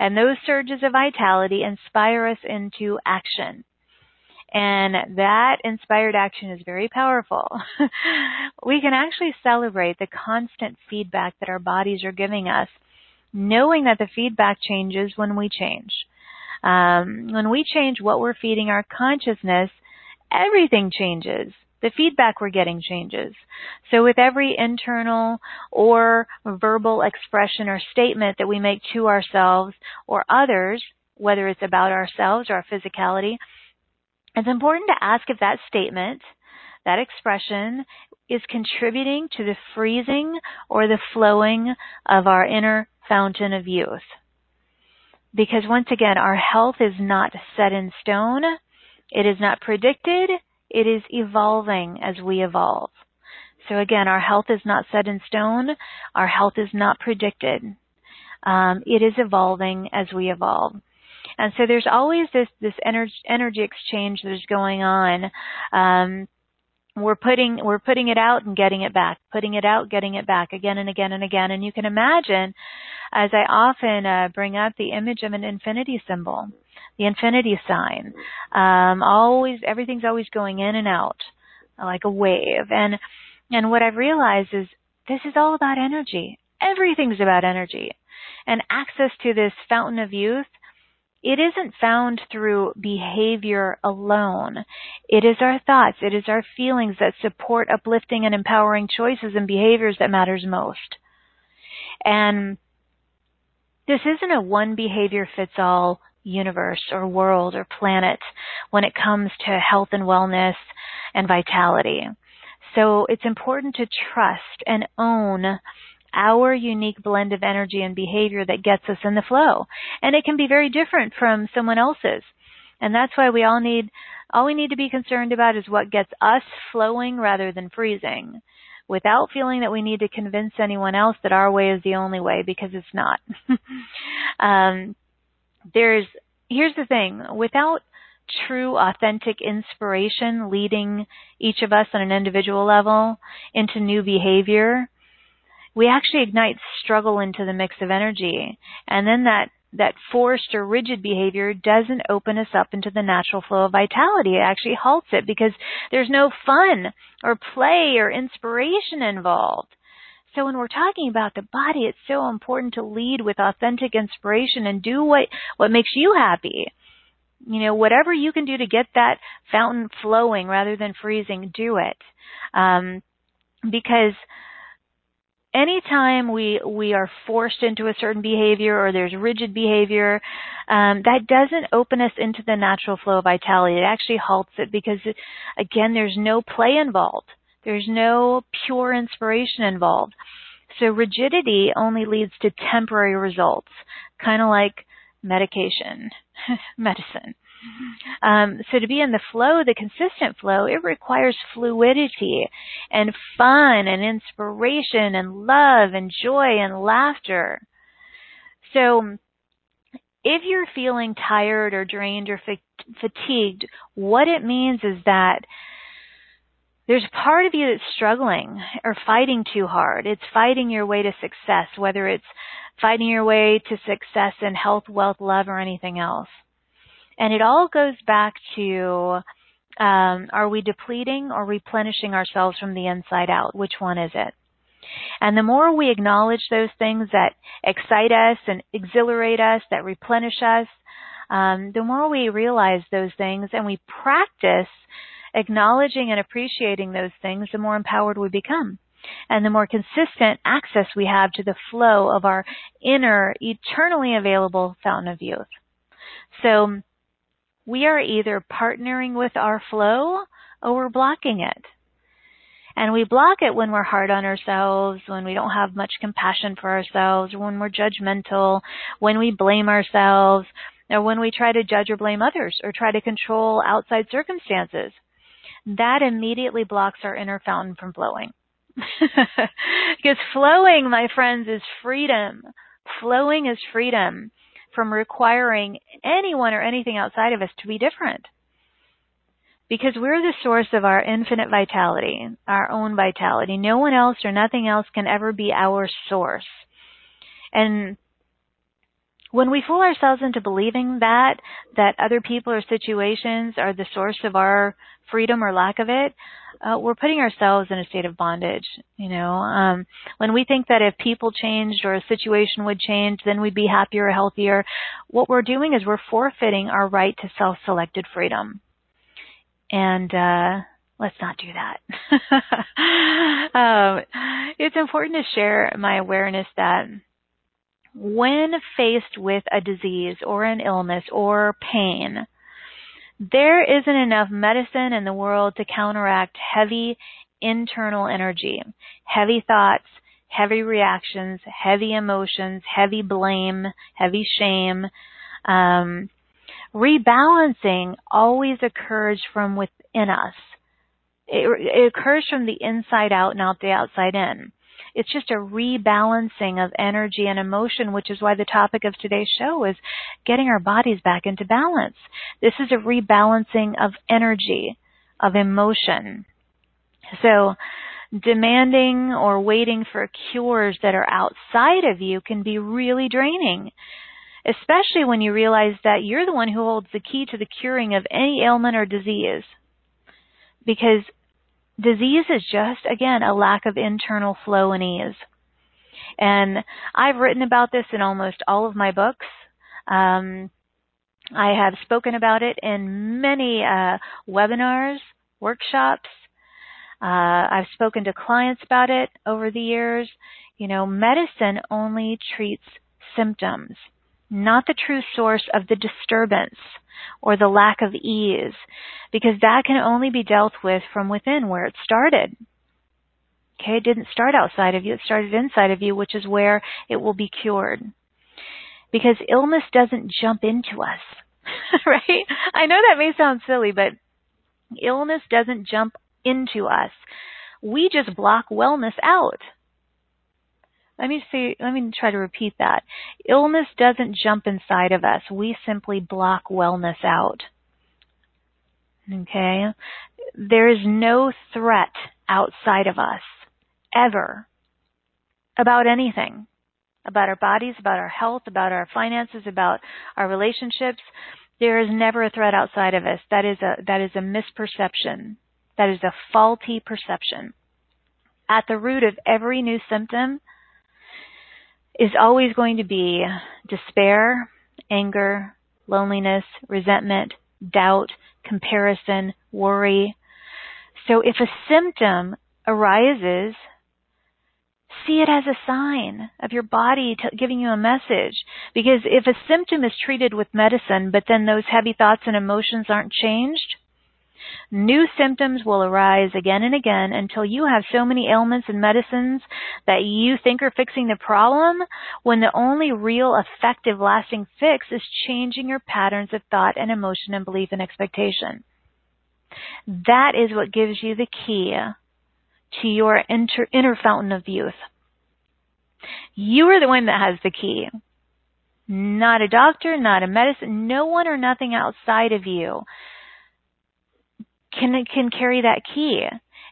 And those surges of vitality inspire us into action. And that inspired action is very powerful. we can actually celebrate the constant feedback that our bodies are giving us, knowing that the feedback changes when we change. Um, when we change what we're feeding our consciousness, everything changes the feedback we're getting changes. So with every internal or verbal expression or statement that we make to ourselves or others, whether it's about ourselves or our physicality, it's important to ask if that statement, that expression, is contributing to the freezing or the flowing of our inner fountain of youth. Because once again, our health is not set in stone. It is not predicted. It is evolving as we evolve. So again, our health is not set in stone. Our health is not predicted. Um, it is evolving as we evolve. And so there's always this, this energy, energy exchange that is going on. Um, we're putting we're putting it out and getting it back, putting it out, getting it back again and again and again. And you can imagine, as I often uh, bring up the image of an infinity symbol, the infinity sign. Um, always everything's always going in and out like a wave. And and what I've realized is this is all about energy. Everything's about energy. And access to this fountain of youth it isn't found through behavior alone. It is our thoughts, it is our feelings that support uplifting and empowering choices and behaviors that matters most. And this isn't a one behavior fits all universe or world or planet when it comes to health and wellness and vitality. So it's important to trust and own our unique blend of energy and behavior that gets us in the flow. And it can be very different from someone else's. And that's why we all need, all we need to be concerned about is what gets us flowing rather than freezing without feeling that we need to convince anyone else that our way is the only way because it's not. um, there's, here's the thing, without true authentic inspiration leading each of us on an individual level into new behavior, we actually ignite struggle into the mix of energy. And then that, that forced or rigid behavior doesn't open us up into the natural flow of vitality. It actually halts it because there's no fun or play or inspiration involved. So when we're talking about the body, it's so important to lead with authentic inspiration and do what, what makes you happy. You know, whatever you can do to get that fountain flowing rather than freezing, do it. Um, because anytime we we are forced into a certain behavior or there's rigid behavior, um, that doesn't open us into the natural flow of vitality. It actually halts it because, it, again, there's no play involved. There's no pure inspiration involved. So rigidity only leads to temporary results, kind of like medication, medicine. Um, so to be in the flow, the consistent flow, it requires fluidity and fun and inspiration and love and joy and laughter. So if you're feeling tired or drained or fatigued, what it means is that there's part of you that's struggling or fighting too hard. It's fighting your way to success, whether it's fighting your way to success in health, wealth, love, or anything else. And it all goes back to um, are we depleting or replenishing ourselves from the inside out? Which one is it? And the more we acknowledge those things that excite us and exhilarate us, that replenish us, um, the more we realize those things and we practice acknowledging and appreciating those things, the more empowered we become. And the more consistent access we have to the flow of our inner, eternally available fountain of youth. So, we are either partnering with our flow or we're blocking it. And we block it when we're hard on ourselves, when we don't have much compassion for ourselves, when we're judgmental, when we blame ourselves, or when we try to judge or blame others or try to control outside circumstances. That immediately blocks our inner fountain from flowing. because flowing, my friends, is freedom. Flowing is freedom from requiring anyone or anything outside of us to be different. Because we're the source of our infinite vitality, our own vitality. No one else or nothing else can ever be our source. And when we fool ourselves into believing that, that other people or situations are the source of our freedom or lack of it, uh, we're putting ourselves in a state of bondage. You know, um, when we think that if people changed or a situation would change, then we'd be happier or healthier. What we're doing is we're forfeiting our right to self-selected freedom. And uh, let's not do that. um, it's important to share my awareness that when faced with a disease or an illness or pain, there isn't enough medicine in the world to counteract heavy internal energy, heavy thoughts, heavy reactions, heavy emotions, heavy blame, heavy shame. Um, rebalancing always occurs from within us. It, it occurs from the inside out, not the outside in. It's just a rebalancing of energy and emotion, which is why the topic of today's show is getting our bodies back into balance. This is a rebalancing of energy, of emotion. So, demanding or waiting for cures that are outside of you can be really draining, especially when you realize that you're the one who holds the key to the curing of any ailment or disease. Because disease is just, again, a lack of internal flow and ease. And I've written about this in almost all of my books. Um, I have spoken about it in many uh, webinars, workshops. Uh, I've spoken to clients about it over the years. You know, medicine only treats symptoms not the true source of the disturbance or the lack of ease, because that can only be dealt with from within where it started. Okay, it didn't start outside of you, it started inside of you, which is where it will be cured. Because illness doesn't jump into us, right? I know that may sound silly, but illness doesn't jump into us. We just block wellness out. Let me see, let me try to repeat that. Illness doesn't jump inside of us. We simply block wellness out. Okay? There is no threat outside of us, ever, about anything. About our bodies, about our health, about our finances, about our relationships. There is never a threat outside of us. That is a, that is a misperception. That is a faulty perception. At the root of every new symptom is always going to be despair, anger, loneliness, resentment, doubt, comparison, worry. So if a symptom arises, see it as a sign of your body t- giving you a message. Because if a symptom is treated with medicine, but then those heavy thoughts and emotions aren't changed, New symptoms will arise again and again until you have so many ailments and medicines that you think are fixing the problem when the only real effective lasting fix is changing your patterns of thought and emotion and belief and expectation. That is what gives you the key to your inter- inner fountain of youth. You are the one that has the key. Not a doctor, not a medicine, no one or nothing outside of you can can carry that key.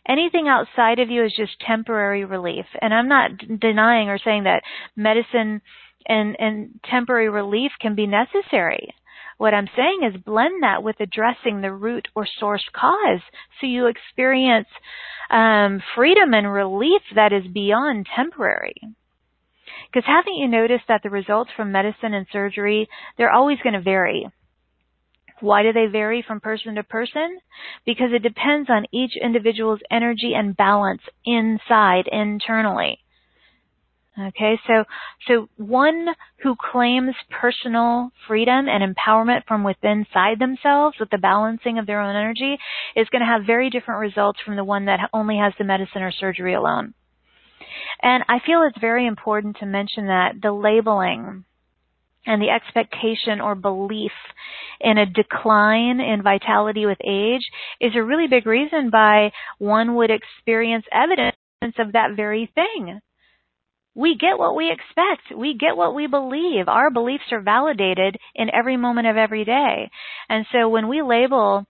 Anything outside of you is just temporary relief. And I'm not denying or saying that medicine and and temporary relief can be necessary. What I'm saying is blend that with addressing the root or source cause so you experience um, freedom and relief that is beyond temporary. Because haven't you noticed that the results from medicine and surgery, they're always going to vary. Why do they vary from person to person? Because it depends on each individual's energy and balance inside, internally. Okay, so, so one who claims personal freedom and empowerment from within inside themselves with the balancing of their own energy is going to have very different results from the one that only has the medicine or surgery alone. And I feel it's very important to mention that the labeling and the expectation or belief in a decline in vitality with age is a really big reason why one would experience evidence of that very thing. We get what we expect. We get what we believe. Our beliefs are validated in every moment of every day. And so when we label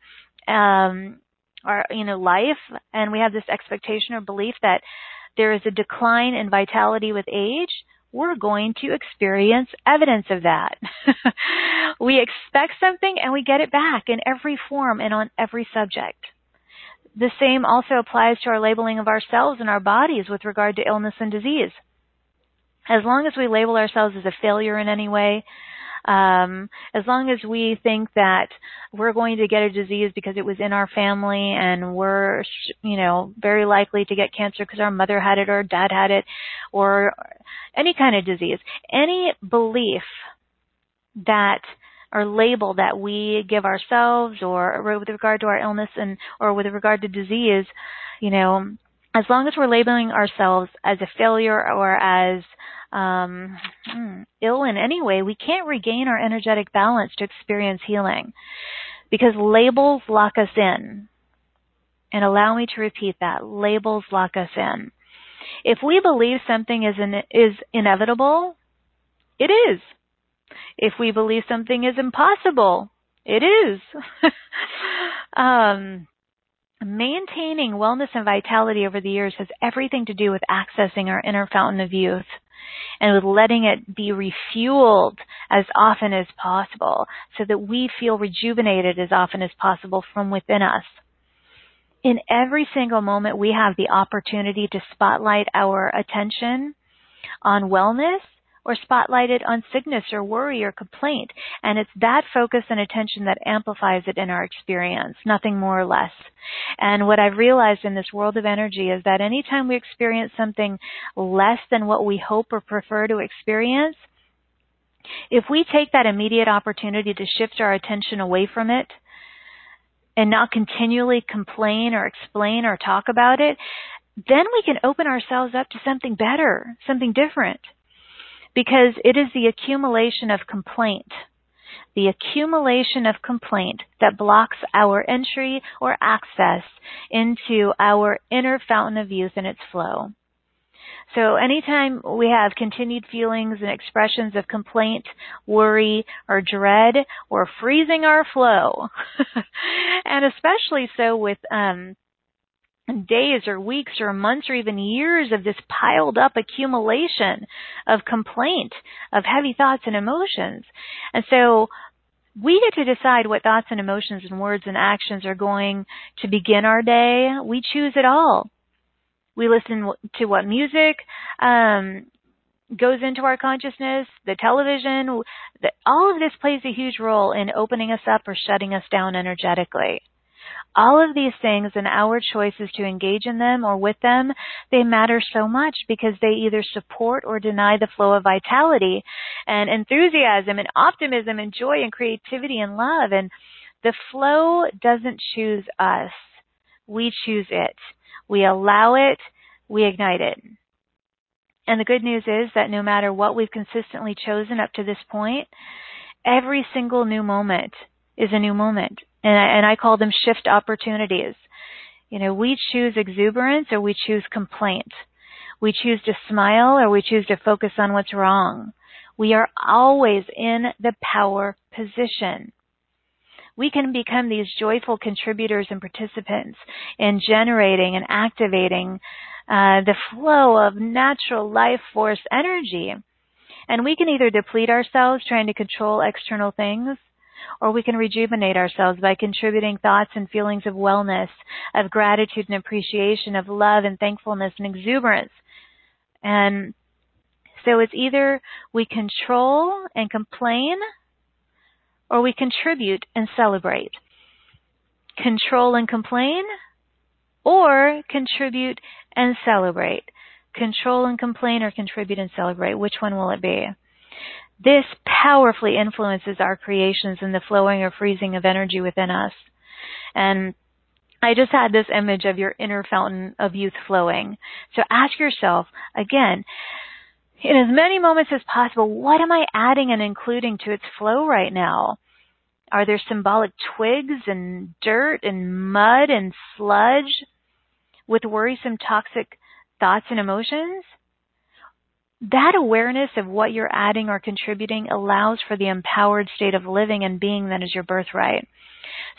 um, our you know life and we have this expectation or belief that there is a decline in vitality with age, we're going to experience evidence of that. we expect something and we get it back in every form and on every subject. The same also applies to our labeling of ourselves and our bodies with regard to illness and disease. As long as we label ourselves as a failure in any way, Um, as long as we think that we're going to get a disease because it was in our family and we're, you know, very likely to get cancer because our mother had it or our dad had it or any kind of disease, any belief that or label that we give ourselves or with regard to our illness and or with regard to disease, you know, as long as we're labeling ourselves as a failure or as um, hmm, ill in any way, we can't regain our energetic balance to experience healing because labels lock us in. And allow me to repeat that. Labels lock us in. If we believe something is, in, is inevitable, it is. If we believe something is impossible, it is. um, maintaining wellness and vitality over the years has everything to do with accessing our inner fountain of youth and with letting it be refueled as often as possible so that we feel rejuvenated as often as possible from within us. In every single moment, we have the opportunity to spotlight our attention on wellness or spotlighted on sickness or worry or complaint. And it's that focus and attention that amplifies it in our experience, nothing more or less. And what I've realized in this world of energy is that anytime we experience something less than what we hope or prefer to experience, if we take that immediate opportunity to shift our attention away from it, and not continually complain or explain or talk about it, then we can open ourselves up to something better, something different because it is the accumulation of complaint, the accumulation of complaint that blocks our entry or access into our inner fountain of youth and its flow. So anytime we have continued feelings and expressions of complaint, worry, or dread, we're freezing our flow. and especially so with um, days or weeks or months or even years of this piled up accumulation of complaint, of heavy thoughts and emotions. And so we get to decide what thoughts and emotions and words and actions are going to begin our day. We choose it all. We listen to what music um, goes into our consciousness, the television, the, all of this plays a huge role in opening us up or shutting us down energetically. All of these things and our choices to engage in them or with them, they matter so much because they either support or deny the flow of vitality and enthusiasm and optimism and joy and creativity and love. And the flow doesn't choose us. We choose it. We allow it. We ignite it. And the good news is that no matter what we've consistently chosen up to this point, every single new moment is a new moment and I, and I call them shift opportunities. You know, we choose exuberance or we choose complaint. We choose to smile or we choose to focus on what's wrong. We are always in the power position. We can become these joyful contributors and participants in generating and activating uh, the flow of natural life force energy. And we can either deplete ourselves trying to control external things or we can rejuvenate ourselves by contributing thoughts and feelings of wellness, of gratitude and appreciation, of love and thankfulness and exuberance. And so it's either we control and complain or we contribute and celebrate. Control and complain or contribute and celebrate. Control and complain or contribute and celebrate. Which one will it be? This powerfully influences our creations and the flowing or freezing of energy within us. And I just had this image of your inner fountain of youth flowing. So ask yourself, again, in as many moments as possible, what am I adding and including to its flow right now? Are there symbolic twigs and dirt and mud and sludge with worrisome toxic thoughts and emotions? That awareness of what you're adding or contributing allows for the empowered state of living and being that is your birthright.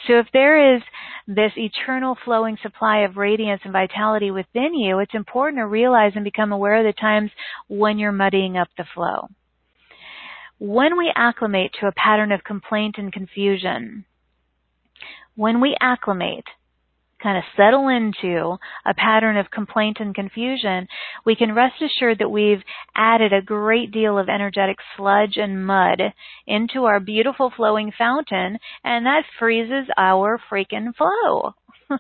So if there is this eternal flowing supply of radiance and vitality within you, it's important to realize and become aware of the times when you're muddying up the flow. When we acclimate to a pattern of complaint and confusion, when we acclimate, kind of settle into a pattern of complaint and confusion, we can rest assured that we've added a great deal of energetic sludge and mud into our beautiful flowing fountain, and that freezes our freaking flow.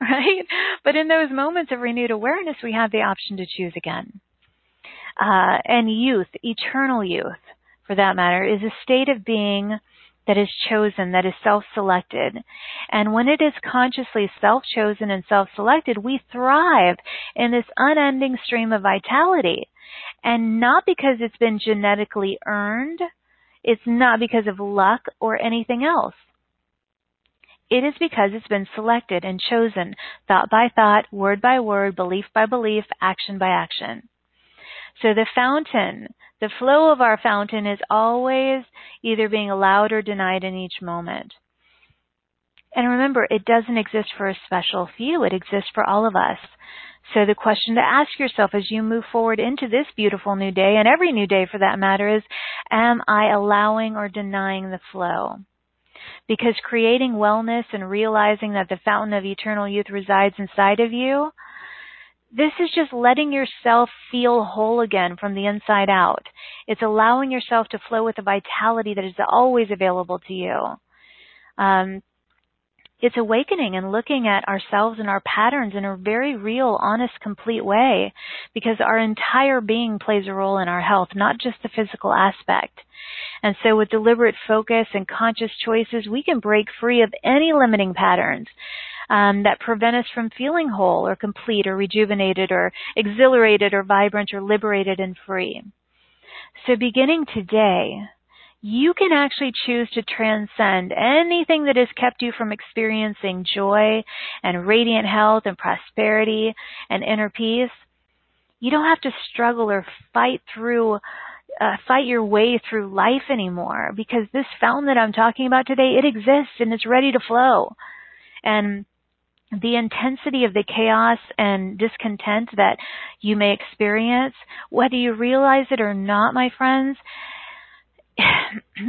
right? But in those moments of renewed awareness, we have the option to choose again. Uh, and youth, eternal youth, for that matter, is a state of being that is chosen, that is self-selected. And when it is consciously self-chosen and self-selected, we thrive in this unending stream of vitality. And not because it's been genetically earned, it's not because of luck or anything else. It is because it's been selected and chosen, thought by thought, word by word, belief by belief, action by action. So the fountain, the flow of our fountain is always either being allowed or denied in each moment. And remember, it doesn't exist for a special few. It exists for all of us. So the question to ask yourself as you move forward into this beautiful new day and every new day for that matter is, am I allowing or denying the flow? Because creating wellness and realizing that the fountain of eternal youth resides inside of you, this is just letting yourself feel whole again from the inside out. It's allowing yourself to flow with the vitality that is always available to you. Um, it's awakening and looking at ourselves and our patterns in a very real, honest, complete way because our entire being plays a role in our health, not just the physical aspect. And so with deliberate focus and conscious choices, we can break free of any limiting patterns um, that prevent us from feeling whole or complete or rejuvenated or exhilarated or vibrant or liberated and free. So beginning today, you can actually choose to transcend anything that has kept you from experiencing joy and radiant health and prosperity and inner peace. You don't have to struggle or fight through uh, fight your way through life anymore because this fountain that I'm talking about today, it exists and it's ready to flow. And the intensity of the chaos and discontent that you may experience, whether you realize it or not, my friends,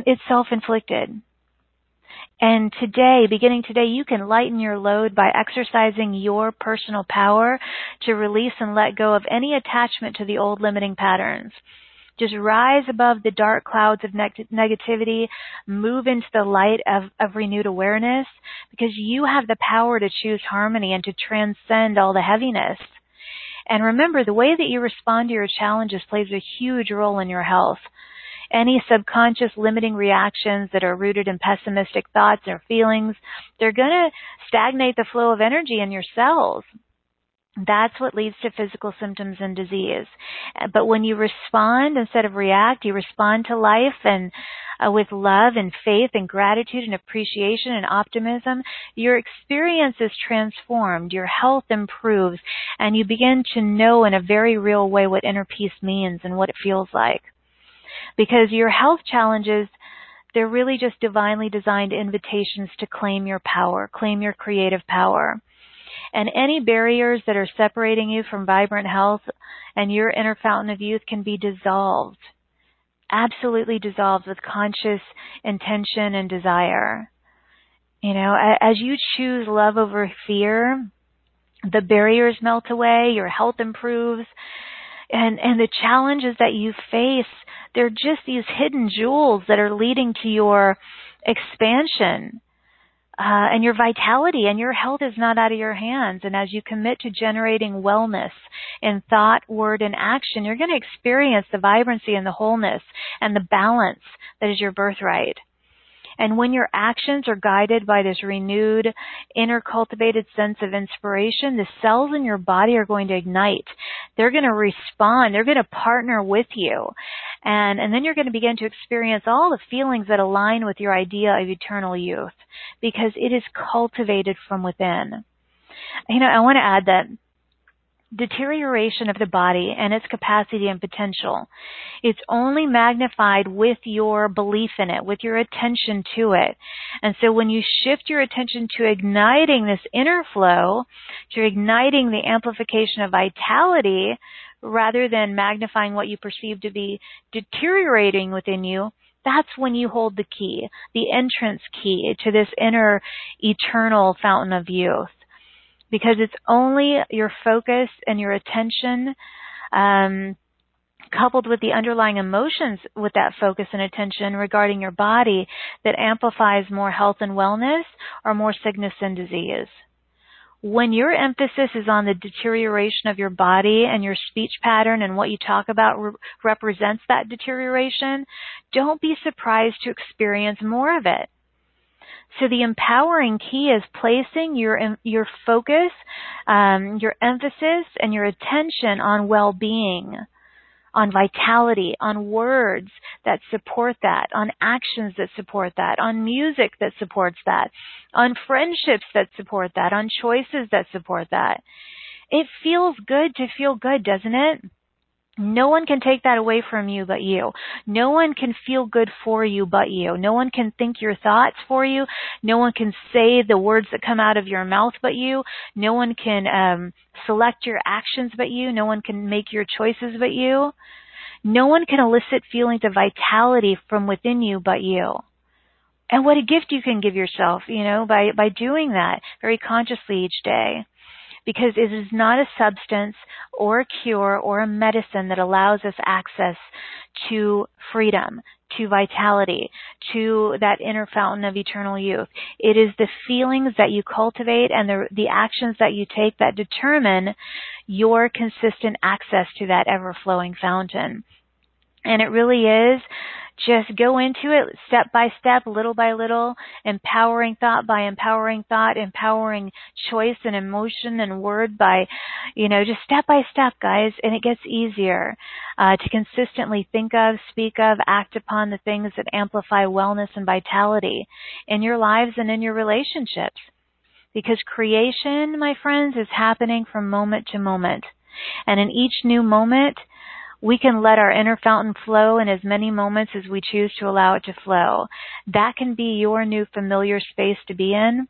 it's self-inflicted. And today, beginning today, you can lighten your load by exercising your personal power to release and let go of any attachment to the old limiting patterns. Just rise above the dark clouds of negativity, move into the light of, of renewed awareness, because you have the power to choose harmony and to transcend all the heaviness. And remember, the way that you respond to your challenges plays a huge role in your health. Any subconscious limiting reactions that are rooted in pessimistic thoughts or feelings, they're going to stagnate the flow of energy in your cells. That's what leads to physical symptoms and disease. But when you respond instead of react, you respond to life and uh, with love and faith and gratitude and appreciation and optimism, your experience is transformed, your health improves, and you begin to know in a very real way what inner peace means and what it feels like. Because your health challenges they're really just divinely designed invitations to claim your power, claim your creative power. And any barriers that are separating you from vibrant health and your inner fountain of youth can be dissolved. Absolutely dissolved with conscious intention and desire. You know, as you choose love over fear, the barriers melt away, your health improves, and, and the challenges that you face, they're just these hidden jewels that are leading to your expansion uh, and your vitality and your health is not out of your hands. And as you commit to generating wellness in thought, word, and action, you're going to experience the vibrancy and the wholeness and the balance that is your birthright. And when your actions are guided by this renewed, inner cultivated sense of inspiration, the cells in your body are going to ignite. They're going to respond. They're going to partner with you. And, and then you're going to begin to experience all the feelings that align with your idea of eternal youth because it is cultivated from within. You know, I want to add that deterioration of the body and its capacity and potential. It's only magnified with your belief in it, with your attention to it. And so when you shift your attention to igniting this inner flow, to igniting the amplification of vitality, rather than magnifying what you perceive to be deteriorating within you, that's when you hold the key, the entrance key to this inner eternal fountain of youth. because it's only your focus and your attention um, coupled with the underlying emotions with that focus and attention regarding your body that amplifies more health and wellness or more sickness and disease. When your emphasis is on the deterioration of your body and your speech pattern and what you talk about re- represents that deterioration, don't be surprised to experience more of it. So the empowering key is placing your your focus, um, your emphasis, and your attention on well-being on vitality, on words that support that, on actions that support that, on music that supports that, on friendships that support that, on choices that support that. It feels good to feel good, doesn't it? No one can take that away from you but you. No one can feel good for you but you. No one can think your thoughts for you. No one can say the words that come out of your mouth but you. No one can um, select your actions but you. No one can make your choices but you. No one can elicit feelings of vitality from within you but you. And what a gift you can give yourself, you know, by, by doing that very consciously each day because it is not a substance or a cure or a medicine that allows us access to freedom, to vitality, to that inner fountain of eternal youth. It is the feelings that you cultivate and the, the actions that you take that determine your consistent access to that ever flowing fountain. And it really is just go into it step by step, little by little, empowering thought by empowering thought, empowering choice and emotion and word by, you know, just step by step, guys. And it gets easier uh, to consistently think of, speak of, act upon the things that amplify wellness and vitality in your lives and in your relationships. Because creation, my friends, is happening from moment to moment. And in each new moment, we can let our inner fountain flow in as many moments as we choose to allow it to flow. That can be your new familiar space to be in.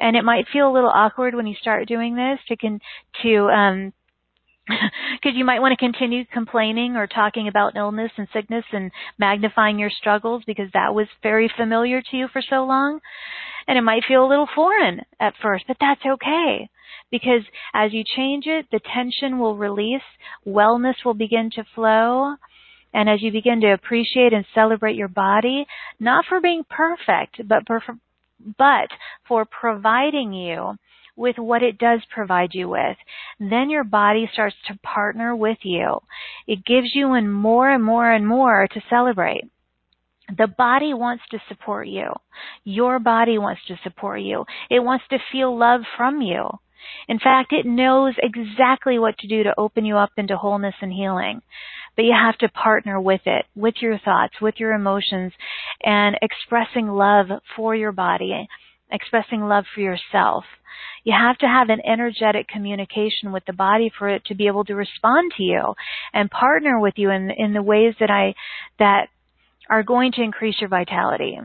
And it might feel a little awkward when you start doing this to con- to um because you might want to continue complaining or talking about illness and sickness and magnifying your struggles because that was very familiar to you for so long. And it might feel a little foreign at first, but that's okay because as you change it, the tension will release, wellness will begin to flow. And as you begin to appreciate and celebrate your body, not for being perfect, but, but for providing you with what it does provide you with, then your body starts to partner with you. It gives you in more and more and more to celebrate. The body wants to support you. Your body wants to support you. It wants to feel love from you. In fact, it knows exactly what to do to open you up into wholeness and healing. But you have to partner with it, with your thoughts, with your emotions, and expressing love for your body, expressing love for yourself. You have to have an energetic communication with the body for it to be able to respond to you and partner with you in, in the ways that I, that are going to increase your vitality.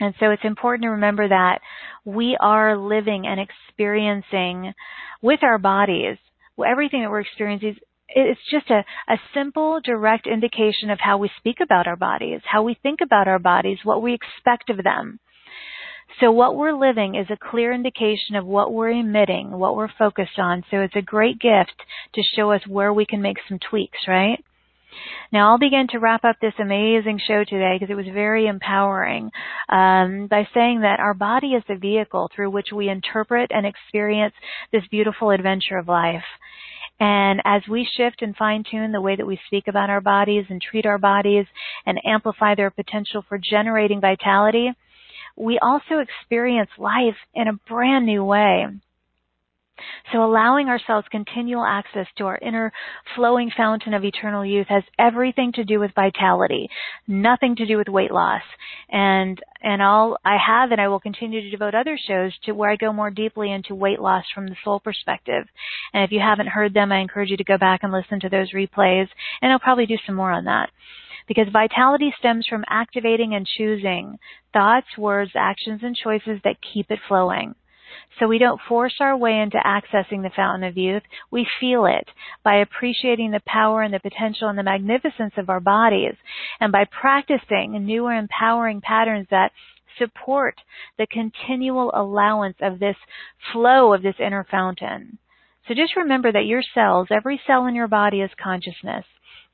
And so it's important to remember that we are living and experiencing with our bodies, everything that we're experiencing it's just a, a simple, direct indication of how we speak about our bodies, how we think about our bodies, what we expect of them. So what we're living is a clear indication of what we're emitting, what we're focused on. So it's a great gift to show us where we can make some tweaks, right? Now I'll begin to wrap up this amazing show today because it was very empowering um, by saying that our body is the vehicle through which we interpret and experience this beautiful adventure of life. And as we shift and fine tune the way that we speak about our bodies and treat our bodies and amplify their potential for generating vitality, we also experience life in a brand new way. So allowing ourselves continual access to our inner flowing fountain of eternal youth has everything to do with vitality, nothing to do with weight loss. And, and I'll, I have and I will continue to devote other shows to where I go more deeply into weight loss from the soul perspective. And if you haven't heard them, I encourage you to go back and listen to those replays and I'll probably do some more on that because vitality stems from activating and choosing thoughts, words, actions, and choices that keep it flowing. So we don't force our way into accessing the fountain of youth. We feel it by appreciating the power and the potential and the magnificence of our bodies and by practicing newer empowering patterns that support the continual allowance of this flow of this inner fountain. So just remember that your cells, every cell in your body is consciousness.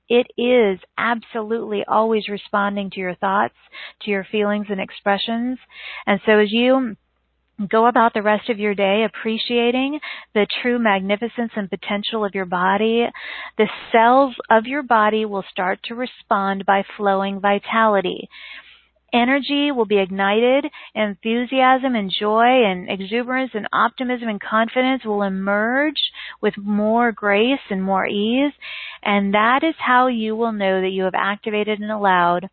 It is absolutely always responding to your thoughts, to your feelings and expressions. And so as you go about the rest of your day appreciating the true magnificence and potential of your body, the cells of your body will start to respond by flowing vitality. Energy will be ignited, enthusiasm and joy and exuberance and optimism and confidence will emerge with more grace and more ease. And that is how you will know that you have activated and allowed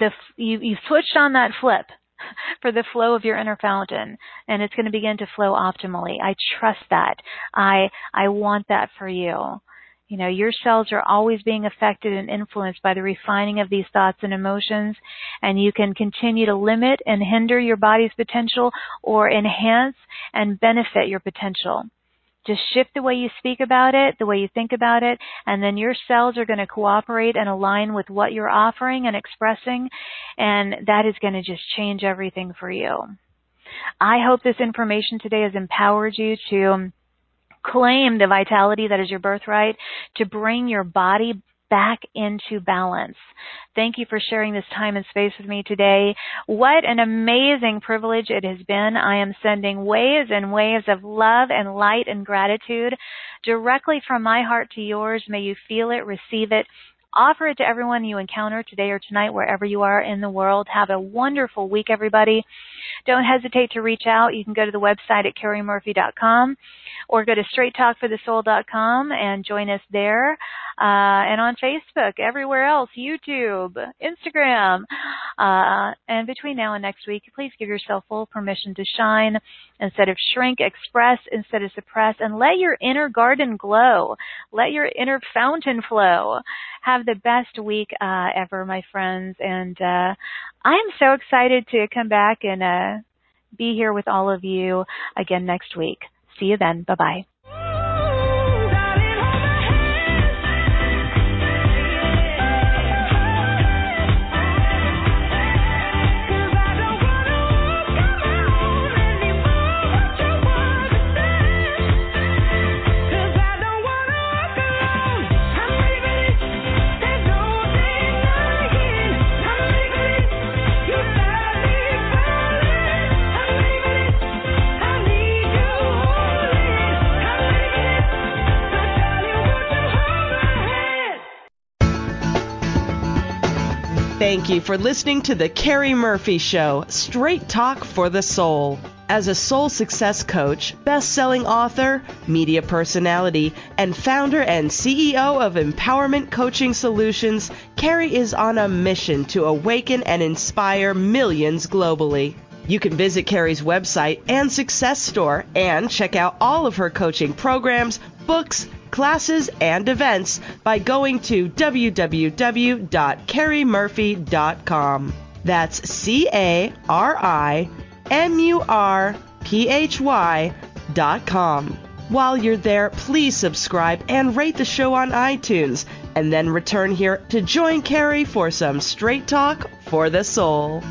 the, you, you've switched on that flip for the flow of your inner fountain and it's going to begin to flow optimally. I trust that. I, I want that for you. You know, your cells are always being affected and influenced by the refining of these thoughts and emotions, and you can continue to limit and hinder your body's potential or enhance and benefit your potential. Just shift the way you speak about it, the way you think about it, and then your cells are going to cooperate and align with what you're offering and expressing, and that is going to just change everything for you. I hope this information today has empowered you to claim the vitality that is your birthright, to bring your body back into balance. Thank you for sharing this time and space with me today. What an amazing privilege it has been. I am sending waves and waves of love and light and gratitude directly from my heart to yours. May you feel it, receive it, Offer it to everyone you encounter today or tonight, wherever you are in the world. Have a wonderful week, everybody. Don't hesitate to reach out. You can go to the website at carimurphy.com or go to straighttalkforthesoul.com and join us there. Uh, and on Facebook, everywhere else, YouTube, Instagram. Uh, and between now and next week, please give yourself full permission to shine instead of shrink, express instead of suppress, and let your inner garden glow. Let your inner fountain flow. Have the best week uh, ever, my friends, and uh, I am so excited to come back and uh, be here with all of you again next week. See you then. Bye bye. Thank you for listening to The Cari Murphy Show, straight talk for the soul. As a soul success coach, best selling author, media personality, and founder and CEO of Empowerment Coaching Solutions, Cari is on a mission to awaken and inspire millions globally. You can visit Cari's website and success store and check out all of her coaching programs, books, classes, and events by going to www.carimurphy.com. That's C A R I M U R P H Y dot com. While you're there, please subscribe and rate the show on iTunes, and then return here to join Cari for some straight talk for the soul.